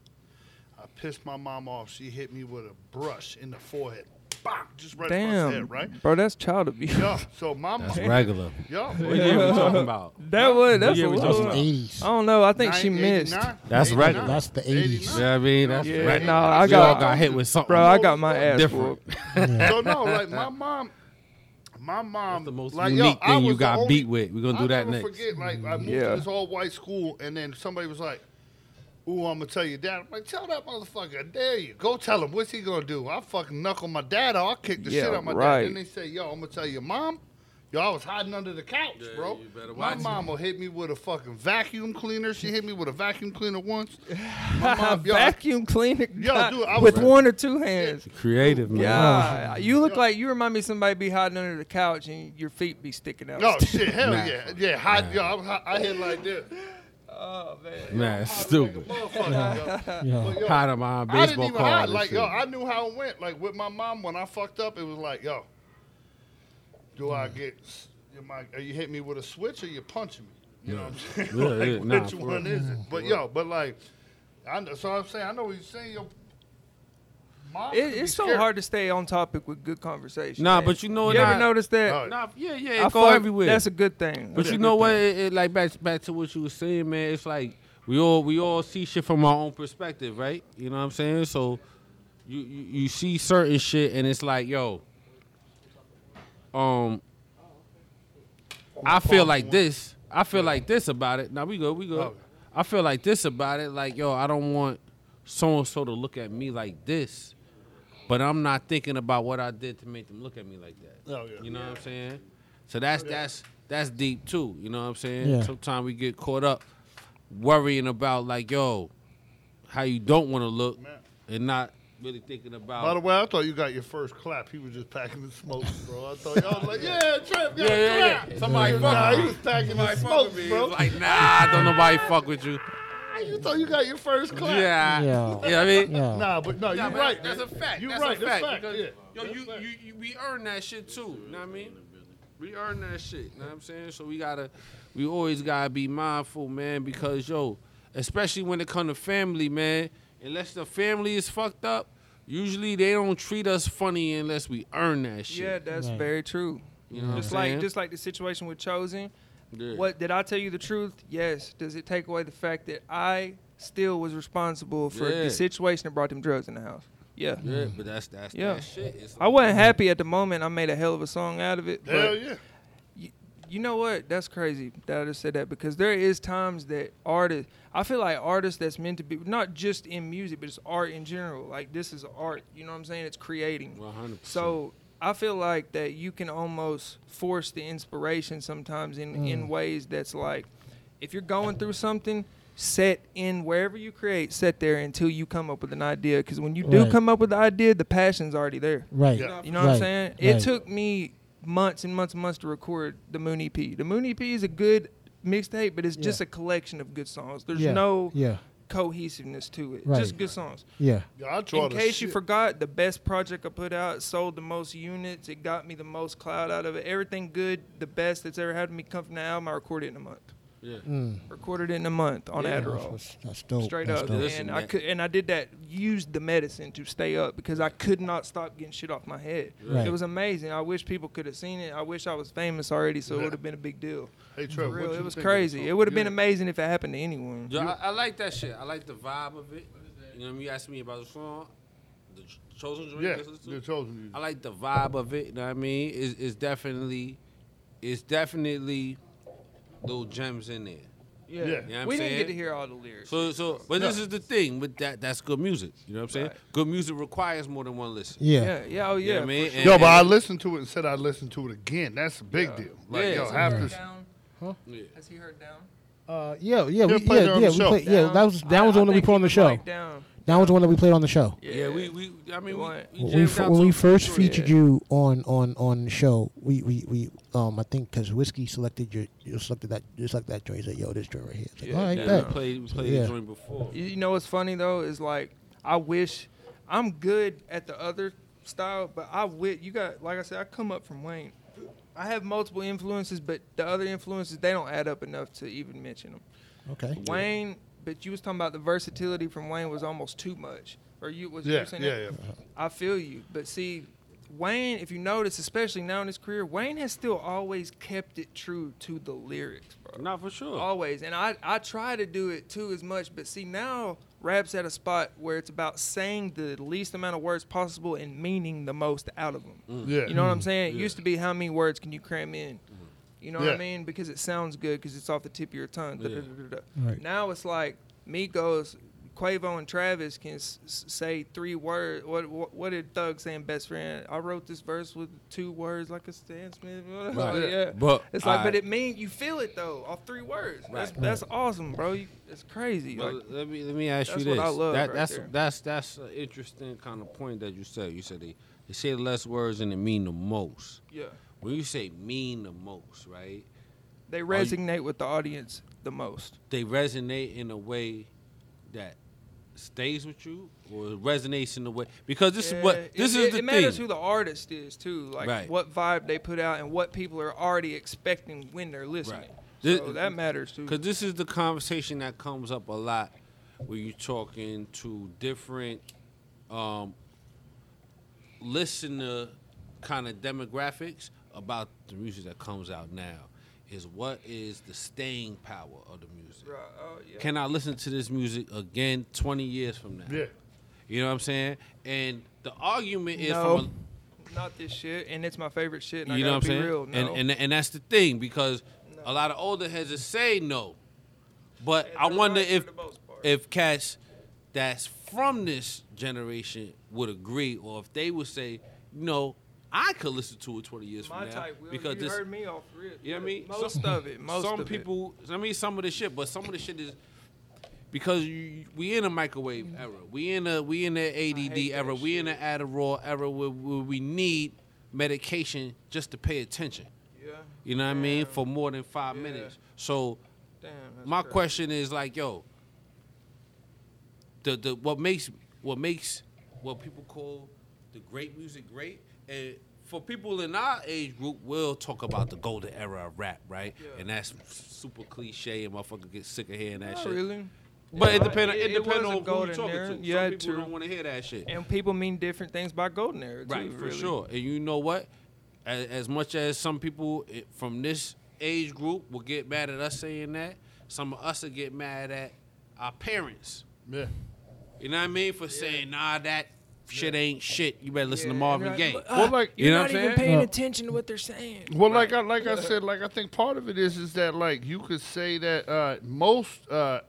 I pissed my mom off. She hit me with a brush in the forehead. Bang! Just right across the Damn, head, right? bro, that's child abuse. Yeah. So my That's mom. regular. Yeah. What year we talking about? That was that's Yeah, a we talking That's about- the 80s. I don't know. I think she 89, missed. That's 89, regular. That's the 80s. 89. You know what I mean? That's Yeah, Yeah, regular. no, I we all got, got hit with something. bro. I got my ass different. whooped. So no, like my mom, my mom, What's the most like, unique yo, I thing you the got only- beat with? We're gonna do I'll that never next. Forget, like I moved Yeah. to this all white school, and then somebody was like, "Ooh, I'm gonna tell your dad." I'm like, "Tell that motherfucker, I dare you. Go tell him. What's he gonna do? I'll fucking knuckle my dad. out. I'll kick the Yeah, shit out of my right. dad." Then they say, "Yo, I'm gonna tell your mom." Yo, I was hiding under the couch, Yeah, bro. My watch it. mom will hit me with a fucking vacuum cleaner. She hit me with a vacuum cleaner once. My mom, yo, Vacuum cleaner. Yo, dude, I with was- one or two hands. Creative, man. Yeah, you look Yo. like you remind me of somebody be hiding under the couch and your feet be sticking out. Oh shit, hell Nah. yeah, yeah. Hot, yo, I, was I hit like this. Oh man. Man, it's stupid. Motherfucker, yo. Yeah. But, yo, Hide of my I didn't baseball even card. hide. and Like, yo, I knew how it went. Like with my mom, when I fucked up, it was like, yo, do I mm. get? Am I, are you hit me with a switch or you punching me? You know what I'm saying? Yeah, like, yeah, nah, which for one real. is it? Mm, but yo, but like, I know, so I'm saying, I know what you're saying. Yo, mom It, it's so scary. hard to stay on topic with good conversation. Nah, man. but you know you what? ever notice that? Oh, Nah, yeah, yeah, I it go fuck- everywhere. That's a good thing. But That's you know what? thing. It, it, like back back to what you were saying, man. It's like we all we all see shit from our own perspective, right? You know what I'm saying? So you you, you see certain shit, and it's like, yo, um, I feel like this. I feel like this about it. Now we go, we go. I feel like this about it. Like, yo, I don't want so and so to look at me like this, but I'm not thinking about what I did to make them look at me like that. Oh, yeah. You know what I'm saying? So that's that's that's deep too. You know what I'm saying? Yeah. Sometimes we get caught up worrying about like, yo, how you don't want to look, Man. and not really thinking about. By the way, I thought you got your first clap. He was just packing the smoke, bro. I thought y'all was like, yeah, Trip, got Yeah, a yeah, clap. yeah. Somebody nah, fuck with he was packing the Somebody fuck smokes, with me. bro. Like, nah, don't nobody fuck with you. You thought you got your first clap. Yeah, Yeah. You know what I mean? Yeah. Nah, but no, you're right. That's a fact. You're that's right. A fact, That's fact. yeah. Yo, you, fact. you, you, we earn that shit too. You know what I mean? We earn that shit. You know what I'm saying? So we gotta, we always gotta be mindful, man, because yo, especially when it come to family, man, unless the family is fucked up, usually they don't treat us funny unless we earn that shit. Yeah, that's Right. very true. You know what Just I'm saying? like just like the situation with chosen. Yeah. What did I tell you the truth? Yes. Does it take away the fact that I still was responsible for Yeah. the situation that brought them drugs in the house? Yeah. Yeah, but that's that's Yeah. that shit. It's I wasn't happy at the moment. I made a hell of a song out of it. Hell but yeah. you know what? That's crazy that I just said that because there is times that artists, I feel like artists that's meant to be not just in music, but it's art in general. Like this is art. You know what I'm saying? It's creating. 100%. So I feel like that you can almost force the inspiration sometimes in in mm. ways that's like, if you're going through something, set in wherever you create, set there until you come up with an idea. Because when you do Right. come up with the idea, the passion's already there. Right. Yeah. You know what I'm Right, saying? It took me months and months and months to record the Moon EP. The Moon EP is a good mixtape, but it's just a collection of good songs. There's Yeah. no Yeah. Cohesiveness to it. Right. Just good songs. Yeah. Yeah, I In case you forgot, the best project I put out sold the most units. It got me the most cloud out of it. Everything good, the best that's ever happened to me come from the album. I recorded in a month. Yeah. Mm. Recorded it in a month on Yeah. Adderall. That's, that's dope. Straight That's up, dope. Listen, and I could, and I did that. Used the medicine to stay up because I could not stop getting shit off my head. Right. It was amazing. I wish people could have seen it. I wish I was famous already, so it would have been a big deal. Hey, For Trev, real, it was think of the crazy. It would have been amazing if it happened to anyone. Yo, I, I like that shit. I like the vibe of it. You know what I mean? You asked me about the song, the chosen joint. Yeah, you listen to? the chosen music. I like the vibe of it. You know what I mean? It's, it's definitely, it's definitely little gems in there. Yeah, Yeah. You know what I'm we didn't saying? get to hear all the lyrics. So, so, but this is the thing with that. That's good music. You know what I'm saying? Right. Good music requires more than one listen. Yeah. yeah, yeah, oh You know yeah. what I mean? sure. And- Yo, but I listened to it and said I'd listen to it again. That's a big Yeah. deal. Like, yeah, yo, has he half heard this. down? Yeah. Has he heard down? Uh, yeah, yeah, we, yeah, yeah. We show. played, yeah, that was that was the I one that we put on the show. down. That was the one that we played on the show. Yeah, we, we, I mean, we, we, When we, f- when we first few featured yeah. you on on on the show, we we, we um I think because whiskey selected your you selected that you selected that joint. He said, "Yo, this joint right here." It's like, Yeah, all right, yeah. bet. We played, we played Yeah. the joint before. You you know what's funny though is like I wish I'm good at the other style, but I wish you got like I said I come up from Wayne. I have multiple influences, but the other influences they don't add up enough to even mention them. Okay. Wayne, but you was talking about the versatility from Wayne was almost too much. Or you was Yeah, you saying yeah, that? yeah. I feel you, but see, Wayne, if you notice, especially now in his career, Wayne has still always kept it true to the lyrics, bro. Not for sure. Always. And I, I try to do it too as much. But see, now rap's at a spot where it's about saying the least amount of words possible and meaning the most out of them. Mm. Yeah. You know what I'm mm. saying? It used to be how many words can you cram in? You know what I mean? Because it sounds good because it's off the tip of your tongue. Yeah. Right. Now it's like Migos, Quavo, and Travis can s- s- say three words. What, what what did Thug say in Best Friend? I wrote this verse with two words like a Stan Smith. Right. yeah. But It's like, but it mean you feel it though off three words. That's Right. that's awesome, bro. You, it's crazy. Like, let me let me ask that's you what this. I love that, right that's there. that's that's an interesting kind of point that you said. You said they, they say less words and they mean the most. yeah, When you say mean the most, right? they you- resonate with the audience the most. They resonate in a way that stays with you, or resonates in a way because this is what this it, is it, the it matters thing. who the artist is too, like Right. what vibe they put out and what people are already expecting when they're listening. Right. So that matters too. Because this is the conversation that comes up a lot when you're talking to different um, listener kind of demographics about the music that comes out now. Is what is the staying power of the music? Right, oh, yeah. Can I listen to this music again 20 years from now? Yeah. You know what I'm saying? And the argument is no, from a, not this shit, and it's my favorite shit. And you I know what I'm saying? real. No. And, and and that's the thing because No. a lot of older heads will say no, but And I wonder right if for the most part. if cats that's from this generation would agree, or if they would say, no, I could listen to it 20 years my from now type, Will, because you this. heard me off rip. You know what I mean? Most Some- of it. Most some of it. Some people, I mean, some of the shit, but some of the shit is because you, we in a microwave era. We in a we in the ADD era. We in the shit. Adderall era where, where we need medication just to pay attention. Yeah. You know what I mean? For more than five Yeah. minutes. So Damn. my crazy. question is like, yo, the the what makes what makes what people call the great music great, and for people in our age group, we'll talk about the golden era of rap, right? Yeah. And that's super cliche, and motherfucker get sick of hearing that Not shit. really. But it Yeah, depends. It, it- it depends on who you golden talking era. to. Yeah, Some people true. don't want to hear that shit. And people mean different things by golden era too. Right, for really. sure. And you know what? As, as much as some people i- from this age group will get mad at us saying that, some of us will get mad at our parents. Yeah. You know what I mean? For saying, nah, that shit ain't shit. You better listen to Marvin and Gaye. Well, like- You know what I'm saying? paying Uh, attention to what they're saying. Well, like I like I said, like I think part of it is is that like you could say that uh, most uh,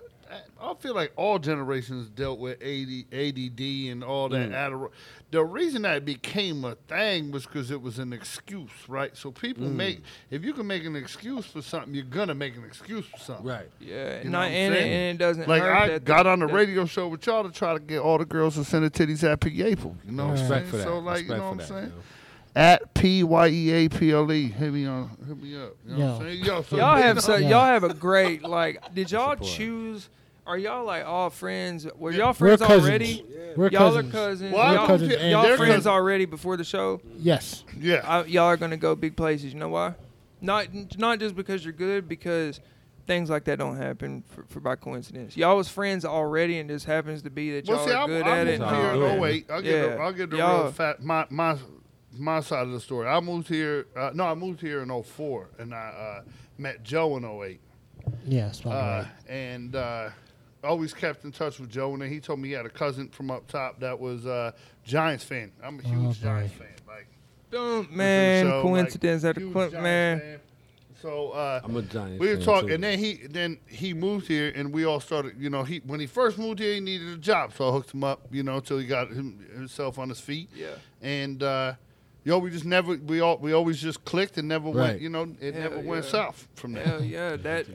I feel like all generations dealt with AD, ADD and all that. Mm. Adderall. The reason that it became a thing was because it was an excuse, right? So people mm. make if you can make an excuse for something, you're gonna make an excuse for something. Right. Yeah, You know not, what I'm and, it, saying? and it doesn't Like hurt I that got on the radio show with y'all to try to get all the girls to send their titties at P. April. You know what I'm Respect saying? for that. So like, Respect you know what I'm that, saying? yo. At P Y E A P L E. Hit me on. Hit me up. You know what I'm Yo. saying? Yo, so Y'all have so Yeah. y'all have a great like. Did y'all Support. choose? Are y'all like all friends? Were y'all We're friends cousins. already? We're y'all cousins. are cousins. Well, y'all cousins feel- and y'all friends cousins. already before the show. Yes. Yeah. I, y'all are gonna go big places. You know why? Not not just because you're good, because things like that don't happen for, for by coincidence. Y'all was friends already, and just happens to be that y'all Well, see, are I, good I at moved it. Nah, here oh good. in 08. I'll get, the, Yeah. I'll get the Y'all- real fat, my, my, my side of the story. I moved here, uh, no, I moved here in 04, and I uh, met Joe in 08. Yeah, spot Uh, right. and uh, always kept in touch with Joe. And then he told me he had a cousin from up top that was a Giants fan. I'm a huge Oh. Giants fan. Like Don't man, so, like, coincidence at the huge clip, man. fan. So uh, I'm a Giants we were talking, too. and then he then he moved here, and we all started. You know, he when he first moved here, he needed a job, so I hooked him up. You know, until he got him, himself on his feet. Yeah. And uh, yo, we just never we all we always just clicked and never Right. went. You know, it Hell never went south from there. Hell yeah, that.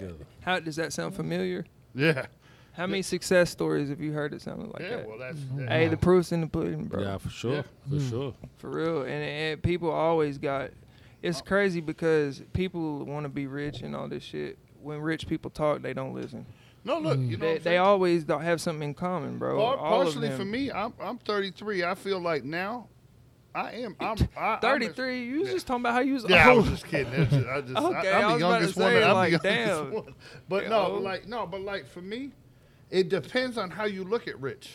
How does that sound familiar? Yeah. How many success stories have you heard that sounded like yeah. that? Yeah, well, that's mm-hmm. Hey, the proof's in the pudding, bro. Yeah, for sure, Yeah. for mm. sure. For real, and, and people always got. It's uh, crazy because people want to be rich and all this shit. When rich people talk, they don't listen. no look. Mm. You know, They, they always don't have something in common, bro. Par- all of partially them. for me, I'm I'm 33. I feel like now, I am. I'm I, I'm a- 33. You was yeah. just talking about how you was. yeah, I old. was just kidding. It's just- I just, Okay, I, I am was the about to youngest one. say, I'm like, the youngest damn. one. But Yeah, no, old. like no, but like for me, it depends on how you look at rich.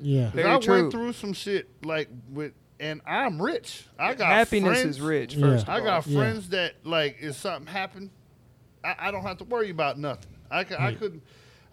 Yeah, Very I true. went through some shit like with, and I'm rich. I got Happiness friends, is rich. Yeah. First, I got all. Yeah. friends that like if something happened, I, I don't have to worry about nothing. I could, I could,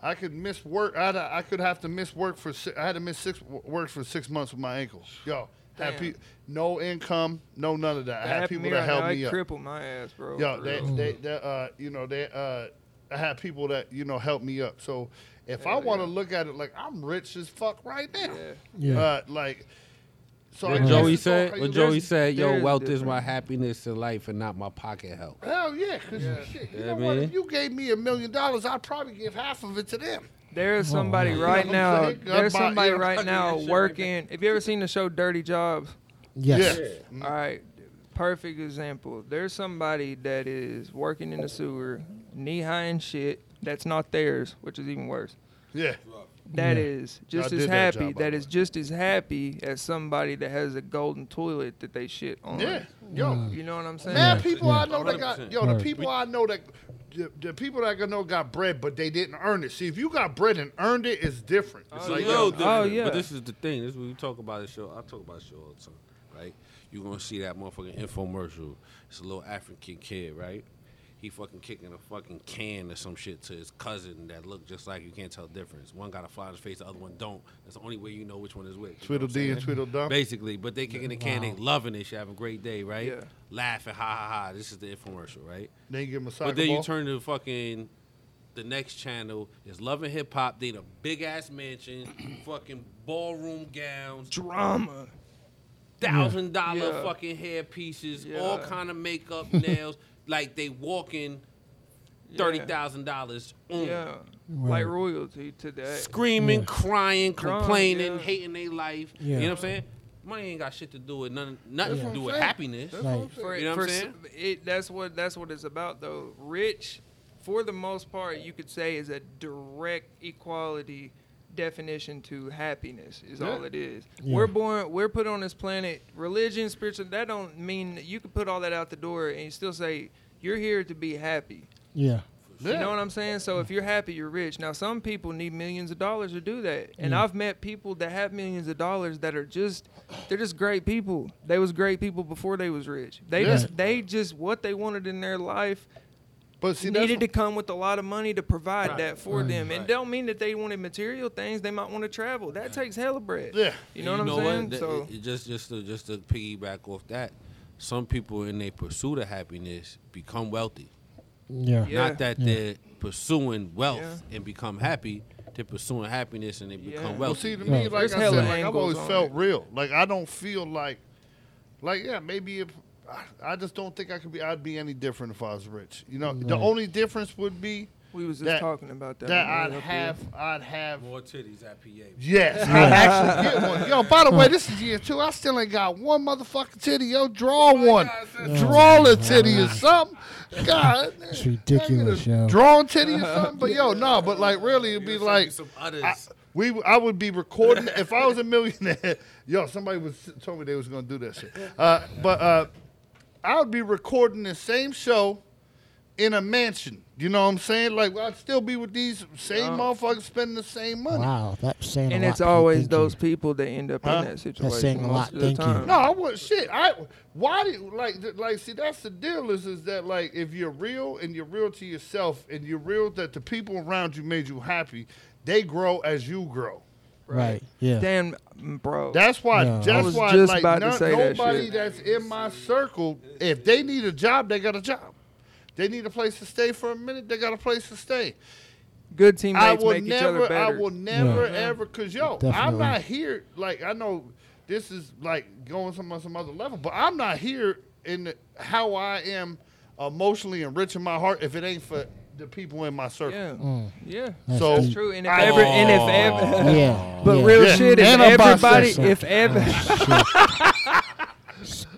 I could miss work. I, I could have to miss work for. I had to miss six work for six months with my ankle. Yo, had Damn. pe- no income, no none of that. I That had people that right helped me It up. crippled my ass, bro. Yo, for they, real. they, they, uh, you know, they, uh, I had people that you know helped me up. So if I want to yeah. look at it like I'm rich as fuck right now, Yeah. Yeah. uh, like. So What Joey said, how what Joey there's- said, yo, there's wealth is my happiness in life and not my pocket health. Hell yeah, because shit, you Yeah, know what? If you gave me a million dollars, I'd probably give half of it to them. Oh, there's somebody wow. right You know what I'm now. saying? There's somebody yeah, right now working. Have you ever seen the show Dirty Jobs? Yes. Yeah. All right, perfect example. There's somebody that is working in the sewer, knee high in shit. That's not theirs, which is even worse. Yeah. That Yeah. is just I as did that happy. job, by that the just as happy as somebody that has a golden toilet that they shit on. Yeah. Yo. You know what I'm mm. saying? Man, Yeah. people Yeah. I know that got 100%. yo, the people I know that the, the people that I know got bread, but they didn't earn it. See, if you got bread and earned it, it's different. It's Oh, like, a yeah. little Oh, yeah. But this is the thing. This is what we talk about the show. I talk about the show all the time, right? You're gonna see that motherfucking infomercial. It's a little African kid, right? He fucking kicking a fucking can or some shit to his cousin that look just like you can't tell the difference. One got a fly in his face, the other one don't. That's the only way you know which one is which. you know Tweedledee and saying? Tweedledum. Basically, but they kicking the can, they loving it, shit, having a great day, right? Yeah. Laughing, ha ha ha. This is the infomercial, right? Then you give them a soccer But then ball. you turn to fucking the next channel is loving Hip Hop. They in a big ass mansion, fucking ballroom gowns, Drama. thousand dollar Yeah. fucking hair pieces, Yeah. all kind of makeup, nails. Like they walking thirty thousand dollars. Yeah. Like royalty to that. Screaming, Yeah. crying, Drunk, complaining, yeah. hating their life. Yeah. You know what I'm saying? Money ain't got shit to do with nothing. Nothing Yeah. to do with That's what I'm happiness. That's Right. what I'm saying. For, You know what I'm s- saying? It, that's what that's what it's about though. Rich, for the most part, you could say is a direct equality definition to happiness. Is all it is. Yeah. We're born. We're put on this planet. Religion, spiritual. That don't mean you can put all that out the door and you still say you're here to be happy. Yeah. You know what I'm saying? So if you're happy, you're rich. Now some people need millions of dollars to do that. And Yeah. I've met people that have millions of dollars that are just they're just great people. They was great people before they was rich. They Yeah. just they just what they wanted in their life But see, needed to come with a lot of money to provide Right. that for Right. them. And Right. don't mean that they wanted material things. They might want to travel. That takes hella bread. yeah. You know what I'm saying? That- so it- it just just to, just to piggyback off that, some people in their pursuit of happiness become wealthy. Yeah. Yeah. Not that Yeah. they're pursuing wealth Yeah. and become happy. They're pursuing happiness and they become Yeah. Well, see, to Right. me, like There's I said, like I've always felt it. real. Like I don't feel like, like yeah, maybe if I, I just don't think I could be. I'd be any different if I was rich. You know, the only difference would be we was just that- talking about that. that when I'd was up have, here. I'd have. More titties at PA. Yes, I'd actually get one. Yo, by the way, this is year two. I still ain't got one motherfucking titty. Yo, draw one. Draw a titty or something. God, It's ridiculous, yo. Drawn titty or something. But yo, no, but like really, it'd be like some others. I, we. I would be recording if I was a millionaire. Yo, somebody was told me they was gonna do that shit. Uh, but uh, I would be recording the same show in a mansion. You know what I'm saying? Like I'd still be with these same Yeah. motherfuckers spending the same money. Wow, that's saying And a lot. it's always Thank you. those people that end up Huh? in that situation That's saying a lot. Thank you. No, I wouldn't. Shit, I. Why do you like th- like? See, that's the deal. Is is that like if you're real and you're real to yourself and you're real that the people around you made you happy, they grow as you grow. Right. Yeah. Damn, mm, bro. That's why. Yeah. I That's was why. just like about to none- say that nobody shit. that's in my circle, if they need a job, they got a job. They need a place to stay for a minute. They got a place to stay. Good I teammates will make each never, other better. I will never Yeah. ever, cause yo, I'm Definitely. not here. Like I know this is like going some on some other level, but I'm not here in the, how I am emotionally enriching my heart if it ain't for the people in my circle. Yeah, Mm. yeah. That's So That's true. And if I- ever, and if ever, Yeah. but yeah. real Yeah. shit, if And everybody, if ever,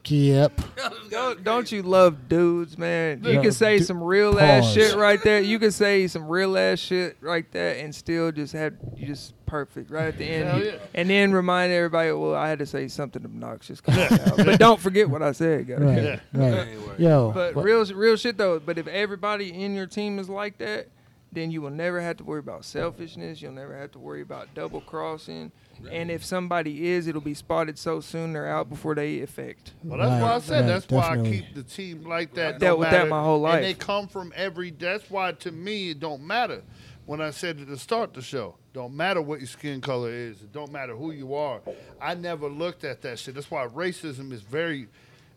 Skip. don't, don't you love dudes, man? You can say Du- some real ass Pause. shit right there. You can say some real ass shit right there, and still just have you just perfect right at the end. Yeah. And then remind everybody, well, I had to say something obnoxious, calm down. but don't forget what I said, guys. Right. Yeah. Right. Ain't worried. Yo. But what- real, real shit though. But if everybody in your team is like that, then you will never have to worry about selfishness. You'll never have to worry about double crossing. And if somebody is, it'll be spotted so soon they're out before they affect. Well, that's why I said right, that's why I keep the team like that. I've no dealt with that matter- my whole And they come from every. That's why to me it don't matter. When I said at the start of the show, don't matter what your skin color is. It don't matter who you are. I never looked at that shit. That's why racism is very.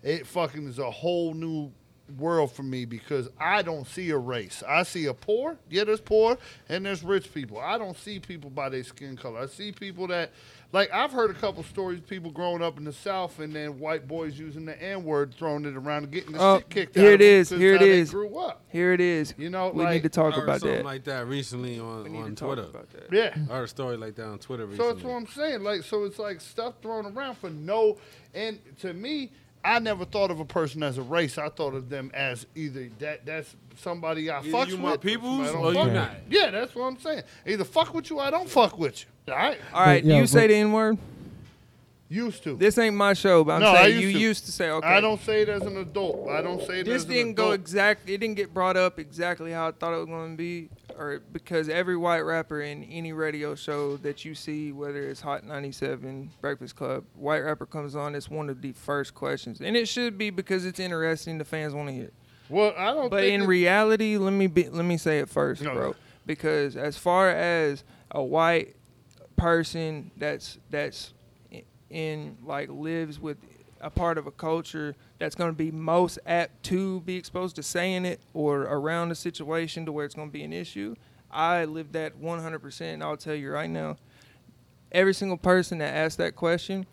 It fucking is a whole new world for me because I don't see a race. I see a poor. Yeah, there's poor and there's rich people. I don't see people by their skin color. I see people that. Like I've heard a couple stories, people growing up in the South, and then white boys using the N word, throwing it around, and getting the Oh, shit kicked here out. it of them here it is. how they. Grew up. Here it is. You know, we like- need to talk I heard about something that. like that recently on, we need on to talk Twitter. about that. Yeah. I heard a story like that on Twitter Recently. So that's what I'm saying. Like, so it's like stuff thrown around for no. And to me, I never thought of a person as a race. I thought of them as either that that's somebody I Either fuck you with, my or peoples somebody I don't or you not. Yeah, that's what I'm saying. Either fuck with you, or I don't fuck with you. All right, All right, But, yeah, you say but- the N word. Used to. This ain't my show, but I'm No, saying used you to. used to say okay. I don't say it as an adult. I don't say it This didn't go adult. exact. It didn't get brought up exactly how I thought it was going to be, or because every white rapper in any radio show that you see, whether it's Hot 97, Breakfast Club, white rapper comes on, it's one of the first questions, and it should be because it's interesting. The fans want to hear. well, I don't. But in reality, let me be, let me say it first, No. bro. Because as far as a white person that's that's in like lives with a part of a culture that's going to be most apt to be exposed to saying it or around a situation to where it's going to be an issue, I live that 100%. And I'll tell you right now, every single person that asked that question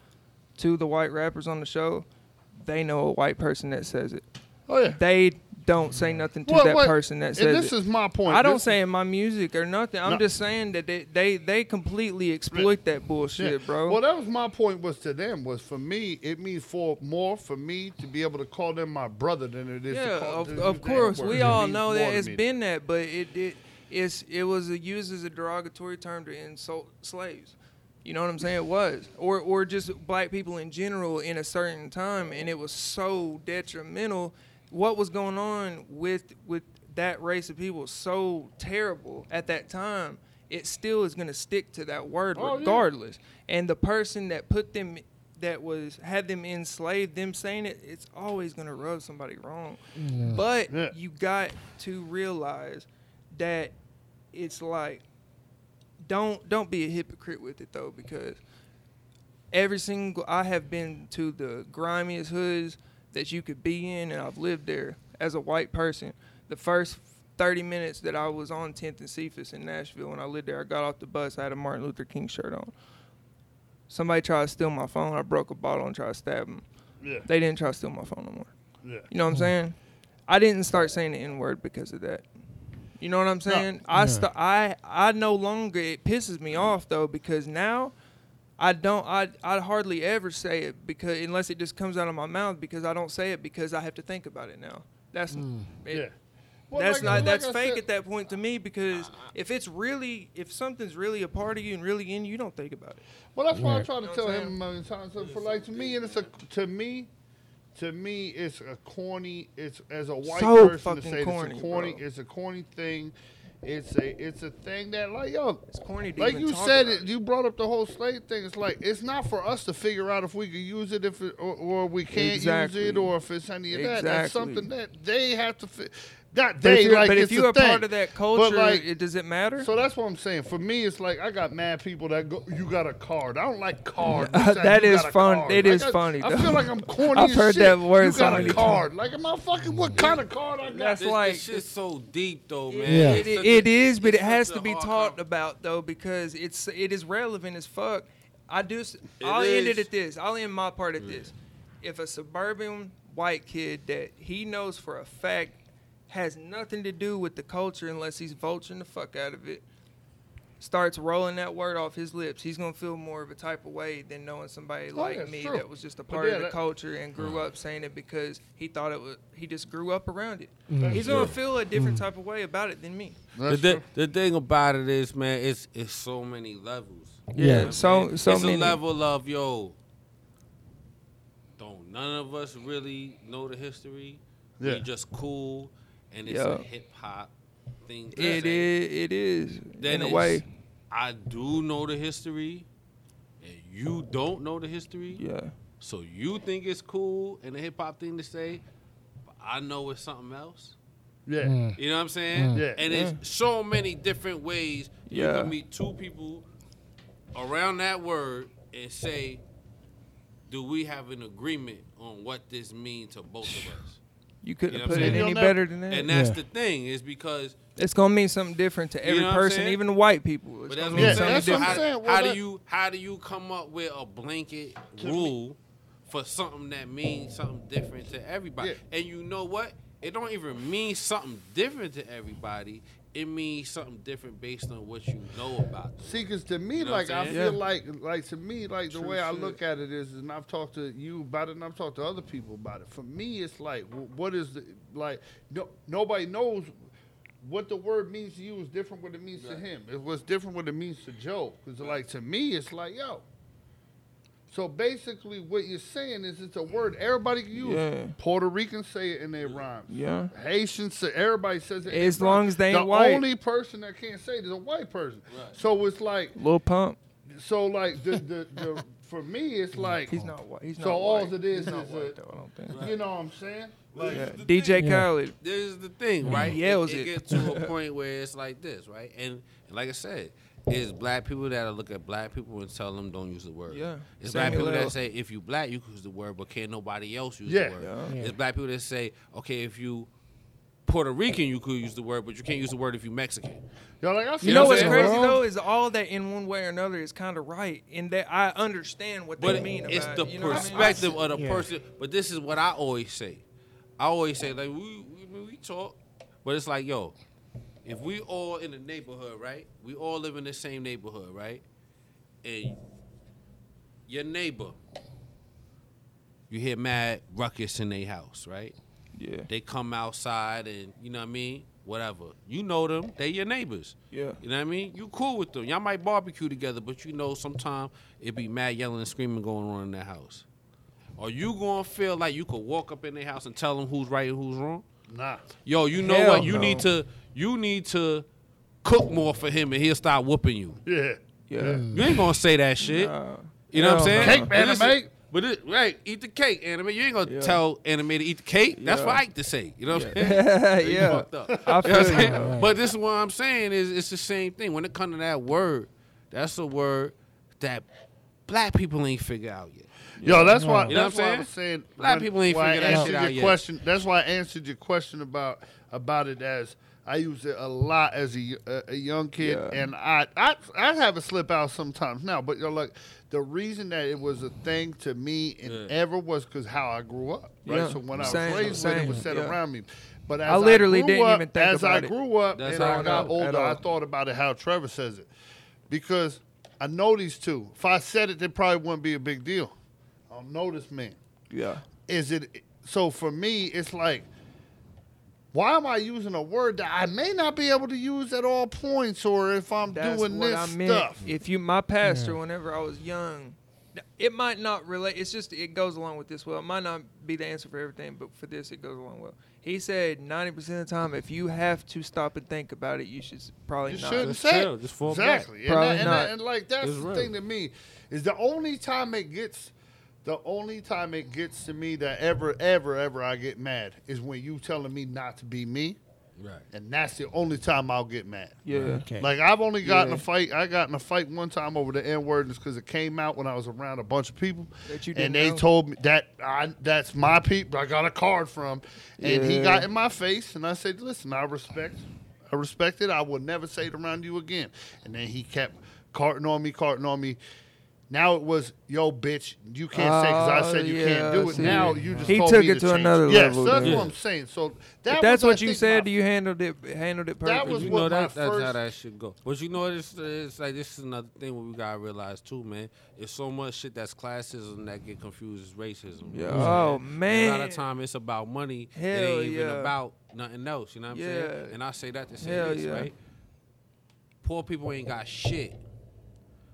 to the white rappers on the show, they know a white person that says it oh yeah. they don't say nothing to Well, that what- person that and says this it. is my point. I don't This- say in my music or nothing. I'm No. just saying that they, they they completely exploit that bullshit, Yeah. bro. Well, that was my point. Was to them was for me. It means for more for me to be able to call them my brother than it is. yeah, to call, of, to of course, we It all know that it's been that, but it it it's it was a, used as a derogatory term to insult slaves. You know what I'm saying? It was, or or just black people in general in a certain time, and it was so detrimental. What was going on with with that race of people so terrible at that time. It still is going to stick to that word Oh, yeah. regardless. And the person that put them that was had them enslaved, them saying it, it's always going to rub somebody wrong. But Yeah. you got to realize that it's like don't don't be a hypocrite with it though because every single I have been to the grimiest hoods that you could be in and I've lived there as a white person. The first 30 minutes that I was on 10th and Cephas in Nashville when I lived there, I got off the bus, I had a Martin Luther King shirt on. Somebody tried to steal my phone, I broke a bottle and tried to stab him. Yeah. They didn't try to steal my phone no more. Yeah. You know what I'm hmm. saying? I didn't start saying the N word because of that. You know what I'm saying? No. I st- I I no longer it pisses me off though because now I don't I I hardly ever say it because unless it just comes out of my mouth because I don't say it because I have to think about it now. That's hmm. it- Yeah. Well, that's like- not like that's I fake said- at that point to me because if it's really if something's really a part of you and really in you, you don't think about it. Well, that's why I Right. try to Know tell him a million times. So for like to me, and it's a to me, to me, it's a corny. It's as a white So person to say corny, it's a corny. bro. It's a corny thing. It's a it's a thing that like yo, It's corny to like you said it. You brought up the whole slave thing. It's like it's not for us to figure out if we can use it, if it, or, or we can't Exactly. use it, or if it's any of that. That's something that they have to. Fi- not But if you're, like but it's if you're a a thing. part of that culture, like- it, does it matter? So that's what I'm saying. For me, it's like I got mad people that go, "You got a card." I don't like cards. Uh, You say, that "You is got a fun- card." it Like, is I- funny, I though. feel like I'm corny. I've as heard shit. that word You so got many a card. Like, am I fucking? What kind of card I got? That's This, like- this shit's so deep though, man. Yeah. It, It's it a- is, but it has to be talked about though because it's it is relevant as fuck. I do. It I'll end it at this. I'll end my part at this. If a suburban white kid that he knows for a fact has nothing to do with the culture unless he's vulturing the fuck out of it, starts rolling that word off his lips, he's gonna feel more of a type of way than knowing somebody Oh, like me true. that was just a part yeah, of the that- culture and grew up saying it because he thought it was. He just grew up around it. Mm. He's gonna feel a different type of way about it than me. The, That's the thing about it is, man, it's it's so many levels. Yeah. So so it's many. a level of yo. Don't none of us really know the history. Yeah. We just cool, and it's Yeah. a hip hop thing. to say. It is. Then in a way. I do know the history, and you don't know the history. Yeah. So you think it's cool and a hip hop thing to say, but I know it's something else. Yeah. Mm. You know what I'm saying? Yeah. And it's so many different ways you Yeah. can meet two people around that word and say, do we have an agreement on what this means to both of us? You couldn't You know have put it any You'll better than that. And that's Yeah. the thing is because it's gonna mean something different to every know person, even the white people. It's But that's mean what Yeah, something that's what I'm how, saying. Well, how do you how do you come up with a blanket rule for something that means something different to everybody? Yeah. And you know what? It don't even mean something different to everybody. It means something different based on what you know about. them. See, because to me, You know like I feel? Yeah. like, like to me, like the True way I look at it is, and I've talked to you about it, and I've talked to other people about it. For me, it's like, what is the like? No, nobody knows what the word means to you is different what it means to him. It was different what it means to Joe. Because like to me, it's like yo. So basically, what you're saying is it's a word everybody can use. Yeah. Puerto Ricans say it in their rhymes. Yeah. Haitians say everybody says it. As long rhymes. as they the ain't white. The only person that can't say it is a white person. So it's like Lil Pump. so like the the, the for me it's like He's not white. He's not So all white. it is He's is white a- though. I don't think. you know what I'm saying? Like Yeah. DJ thing. Yeah. Khaled. This is the thing, right? yells it, it. gets to a point where it's like this, right? And, and like I said, it's black people that look at black people and tell them don't use the word. Yeah. It's black people L. that say if you black you can use the word, but can't nobody else use Yeah. the word. Yeah. Yeah. It's black people that say okay if you Puerto Rican you could use the word, but you can't use the word if you Mexican. yo, like I see You know what's I'm crazy though is all that in one way or another is kind of right in that I understand what But they mean. it's about the it, you know what I mean? perspective of the Yeah. person. But this is what I always say. I always say like we we, we talk, but it's like yo, if we all in the neighborhood, right? We all live in the same neighborhood, right? And your neighbor, you hear mad ruckus in their house, right? Yeah. They come outside and you know what I mean, whatever. You know them, they your neighbors. Yeah. You know what I mean? You cool with them. Y'all might barbecue together, but you know sometimes it be mad yelling and screaming going on in that house. Are you gonna feel like you could walk up in their house and tell them who's right and who's wrong? nah. Yo, you know Hell what? You no. need to you need to cook more for him and he'll start whooping you. Yeah. Yeah. Mm. You ain't gonna say that shit. Nah. You know what I'm Hell saying? no. Cake, But listen- But it, right, eat the cake, Anna Mae. You ain't gonna Yeah. tell Anna Mae to eat the cake. That's Yeah. for Ike to say. You know what I'm saying? You yeah. fucked up. I You know what I'm you. saying? Right. But this is what I'm saying is it's the same thing. When it comes to that word, that's a word that black people ain't figure out yet. Yo, that's why. You know that's what I'm saying? I was saying. Black when- people ain't why figured that answered shit your out yet. question. That's why I answered your question about about it as I use it a lot as a, a, a young kid, Yeah. and I, I I have it slip out sometimes now. But you're like the reason that it was a thing to me and Yeah. ever was because how I grew up. Right. Yeah. So when I Same, was raised with it, was said yeah. around me. But as I literally grew didn't up, even think as I about it. grew up That's and I I got know, older, I thought about it how Trevor says it because I know these two. If I said it, it probably wouldn't be a big deal. I don't know this man Yeah. is it so for me it's like why am i using a word that i may not be able to use at all points or if i'm That's doing what this I meant. stuff If you, my pastor, Yeah. whenever I was young, it might not relate. It's just it goes along with this well. It might not be the answer for everything, but for this, it goes along well. He said ninety percent of the time, if you have to stop and think about it, you should probably You not. shouldn't Just say it. just fall back. exactly. And, Probably that- and, that- and like that's It's the real. thing to me is the only time it gets, the only time it gets to me that ever, ever, ever I get mad is when you telling me not to be me, Right. and that's the only time I'll get mad. Yeah. Okay. Like I've only gotten Yeah. a fight. I got in a fight one time over the N word, just because it came out when I was around a bunch of people, That you and they know? told me that I that's my people. I got a card from, and he got in my face, and I said, "Listen, I respect, I respect it. I will never say it around you again." And then he kept carting on me, carting on me. Now it was, yo, bitch, you can't say because I Oh, said you yeah, can't do it. see. Now you just He told took me it to change. another yes, level that's then. what I'm saying. So that that's was, I what you said, my you handled it handled it perfectly. That was you what know my that, that's how first- that should go. But you know it's, it's like this is another thing we gotta realize too, man. It's so much shit that's classism that get confused as racism. you Yeah. know Oh, saying? And man. A lot of time it's about money. it Hell ain't even yeah. about nothing else. You know what I'm Yeah. saying? And I say that to say Hell this, yeah. right? Poor people ain't got shit.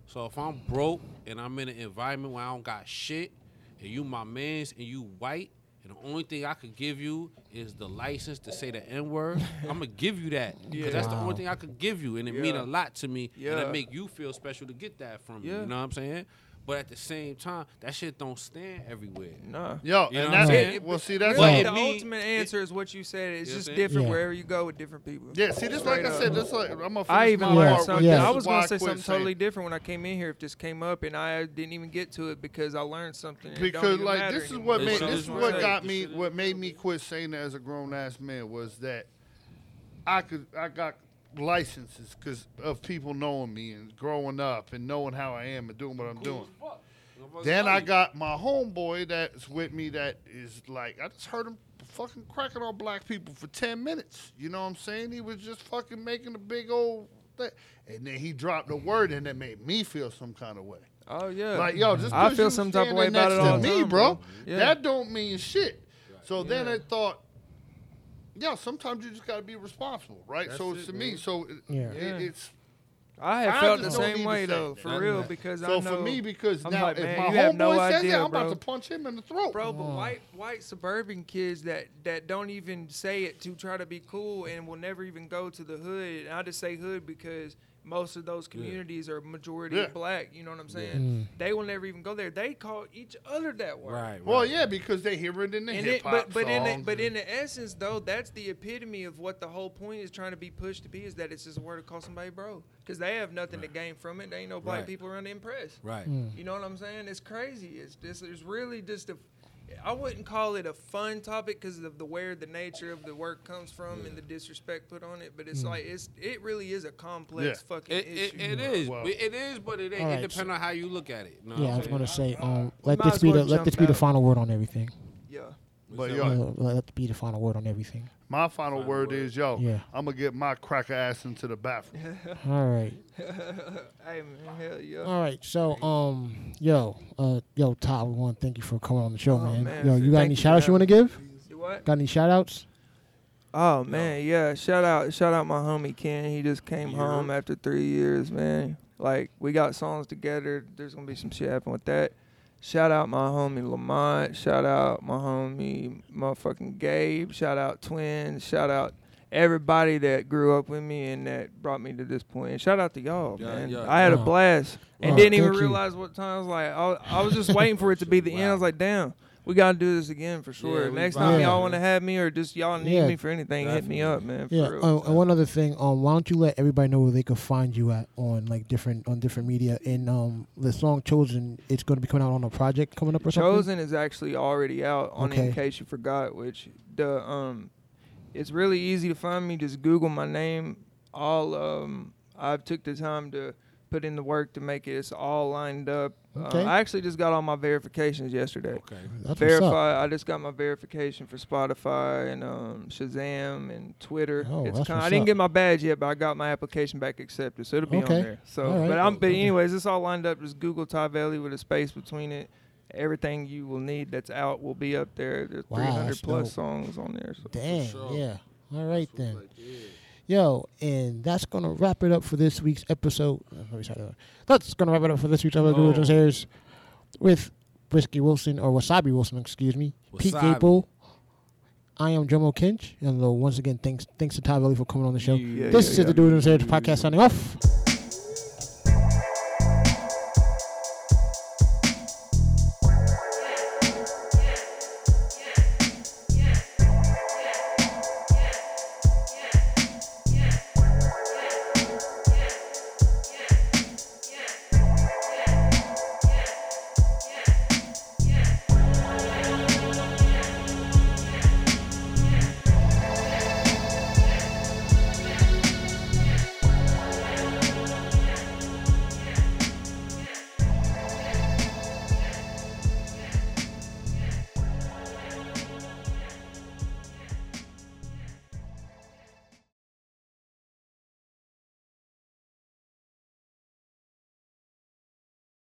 So if I'm broke and I'm in an environment where I don't got shit, and you my mans and you white, and the only thing I could give you is the license to say the N word, I'm gonna give you that. Because Yeah. that's the only thing I could give you, and it mean a lot to me, and it make you feel special to get that from me. Yeah. You know what I'm saying? But at the same time, that shit don't stand everywhere. Nah. Yo, You know and that's saying? well. See, that's Well, all- it the mean- ultimate answer is what you said. It's You just what I'm saying? different Yeah. wherever you go with different people. Yeah, see, this like Straight I said, up. this like I'm gonna I finish even learned something. yeah. I was gonna say something saying- totally different when I came in here. If this came up and I didn't even get to it because I learned something. and it don't because like this is anymore. what made should this is is what what got me It should what is made me quit saying that as a grown ass man was that I could I got licenses because of people knowing me and growing up and knowing how I am and doing what I'm doing. Then I got my homeboy that's with me that is like I just heard him fucking cracking on black people for ten minutes. You know what I'm saying? He was just fucking making a big old thing. And then he dropped a word and that made me feel some kind of way. Oh yeah. Like yo, just I feel some type of way standing about it next to all me, time, bro. bro. Yeah. That don't mean shit. So then I thought, yeah, sometimes you just gotta be responsible, right? That's so it, to me, so it, Yeah. it- Yeah. it's I have I felt the just don't need same way though, that. for That- real, that- because so I know. for me because I'm now like, if my you have no homeboy says idea, that, I'm bro. about to punch him in the throat. Bro, but mm. white white suburban kids that that don't even say it to try to be cool and will never even go to the hood. And I just say hood because most of those communities are majority Yeah. black. You know what I'm saying? Mm. They will never even go there. They call each other that word. Right. Well, right. yeah, because they hear it in the And hip hop but but in the, songs but in the essence though, that's the epitome of what the whole point is trying to be pushed to be is that it's just a word to call somebody bro because they have nothing to gain from it. There ain't no black Right. people around to impress. Right. Mm. You know what I'm saying? It's crazy. It's just it's really just a. I wouldn't call it a fun topic because of the where the nature of the work comes from and the disrespect put on it. But it's like it's it really is a complex Yeah. fucking It, it, issue. it is. Well- it is, but it ain't. All it right, depends on how you look at it. You know what Yeah, I was gonna say, um, let this be well the let this be the final word on everything. yeah. But yo, Uh, let it be the final word on everything. my final word is yo. Yeah. I'm gonna get my cracker ass into the bathroom. All right, Hey man, hell yeah. all right. So, um, yo, uh, yo, Todd, we want to thank you for coming on the show, Oh, man. man, Yo, you got any you shout outs you want to give? You what? Got any shout outs? Oh man, yeah. Shout out, shout out my homie Ken. He just came Yeah. home after three years, man. Like we got songs together. There's gonna be some shit happen with that. Shout out my homie Lamont. Shout out my homie motherfucking Gabe. Shout out Twin. Shout out everybody that grew up with me and that brought me to this point. And shout out to y'all, Yeah, man. yeah. I had a blast and Wow, didn't even thank you. realize what time. I was like, I, I was just waiting for it to be the end. I was like, damn. We gotta do this again for sure. Yeah, Next vibe, time y'all want to have me or just y'all need Yeah. me for anything, hit me up, man. For Yeah. real. Uh, and one other thing, um, why don't you let everybody know where they can find you at on like different on different media? And um, the song "Chosen" it's going to be coming out on a project coming up or something. Chosen is actually already out on Okay. in case you forgot, which the um it's really easy to find me. Just Google my name. All um I've took the time to put in the work to make it it's all lined up. Uh, I actually just got all my verifications yesterday. Okay. That's what's up. Verify. I just got my verification for Spotify and um, Shazam and Twitter. Oh, it's that's kinda, I didn't up. get my badge yet, but I got my application back accepted, so it'll be Okay. on there. So, All right. but I'm. But anyways, it's all lined up. Just Google Ty Velli with a space between it. Everything you will need that's out will be up there. There's Wow, 300 that's plus dope. songs on there. So. Dang. sure. Yeah. All right then. Like, yeah. Yo, and that's gonna wrap it up for this week's episode. uh, let me start over. That's gonna wrap it up for this week's episode of Oh. Original Series. with Whiskey Wilson or Wasabi Wilson, excuse me, Pete Wasabi. Gable. I am Jomo Kinch, and once again, thanks thanks to Ty Velli for coming on the show. Yeah, this yeah, is yeah. the Doers and Sayers podcast signing off.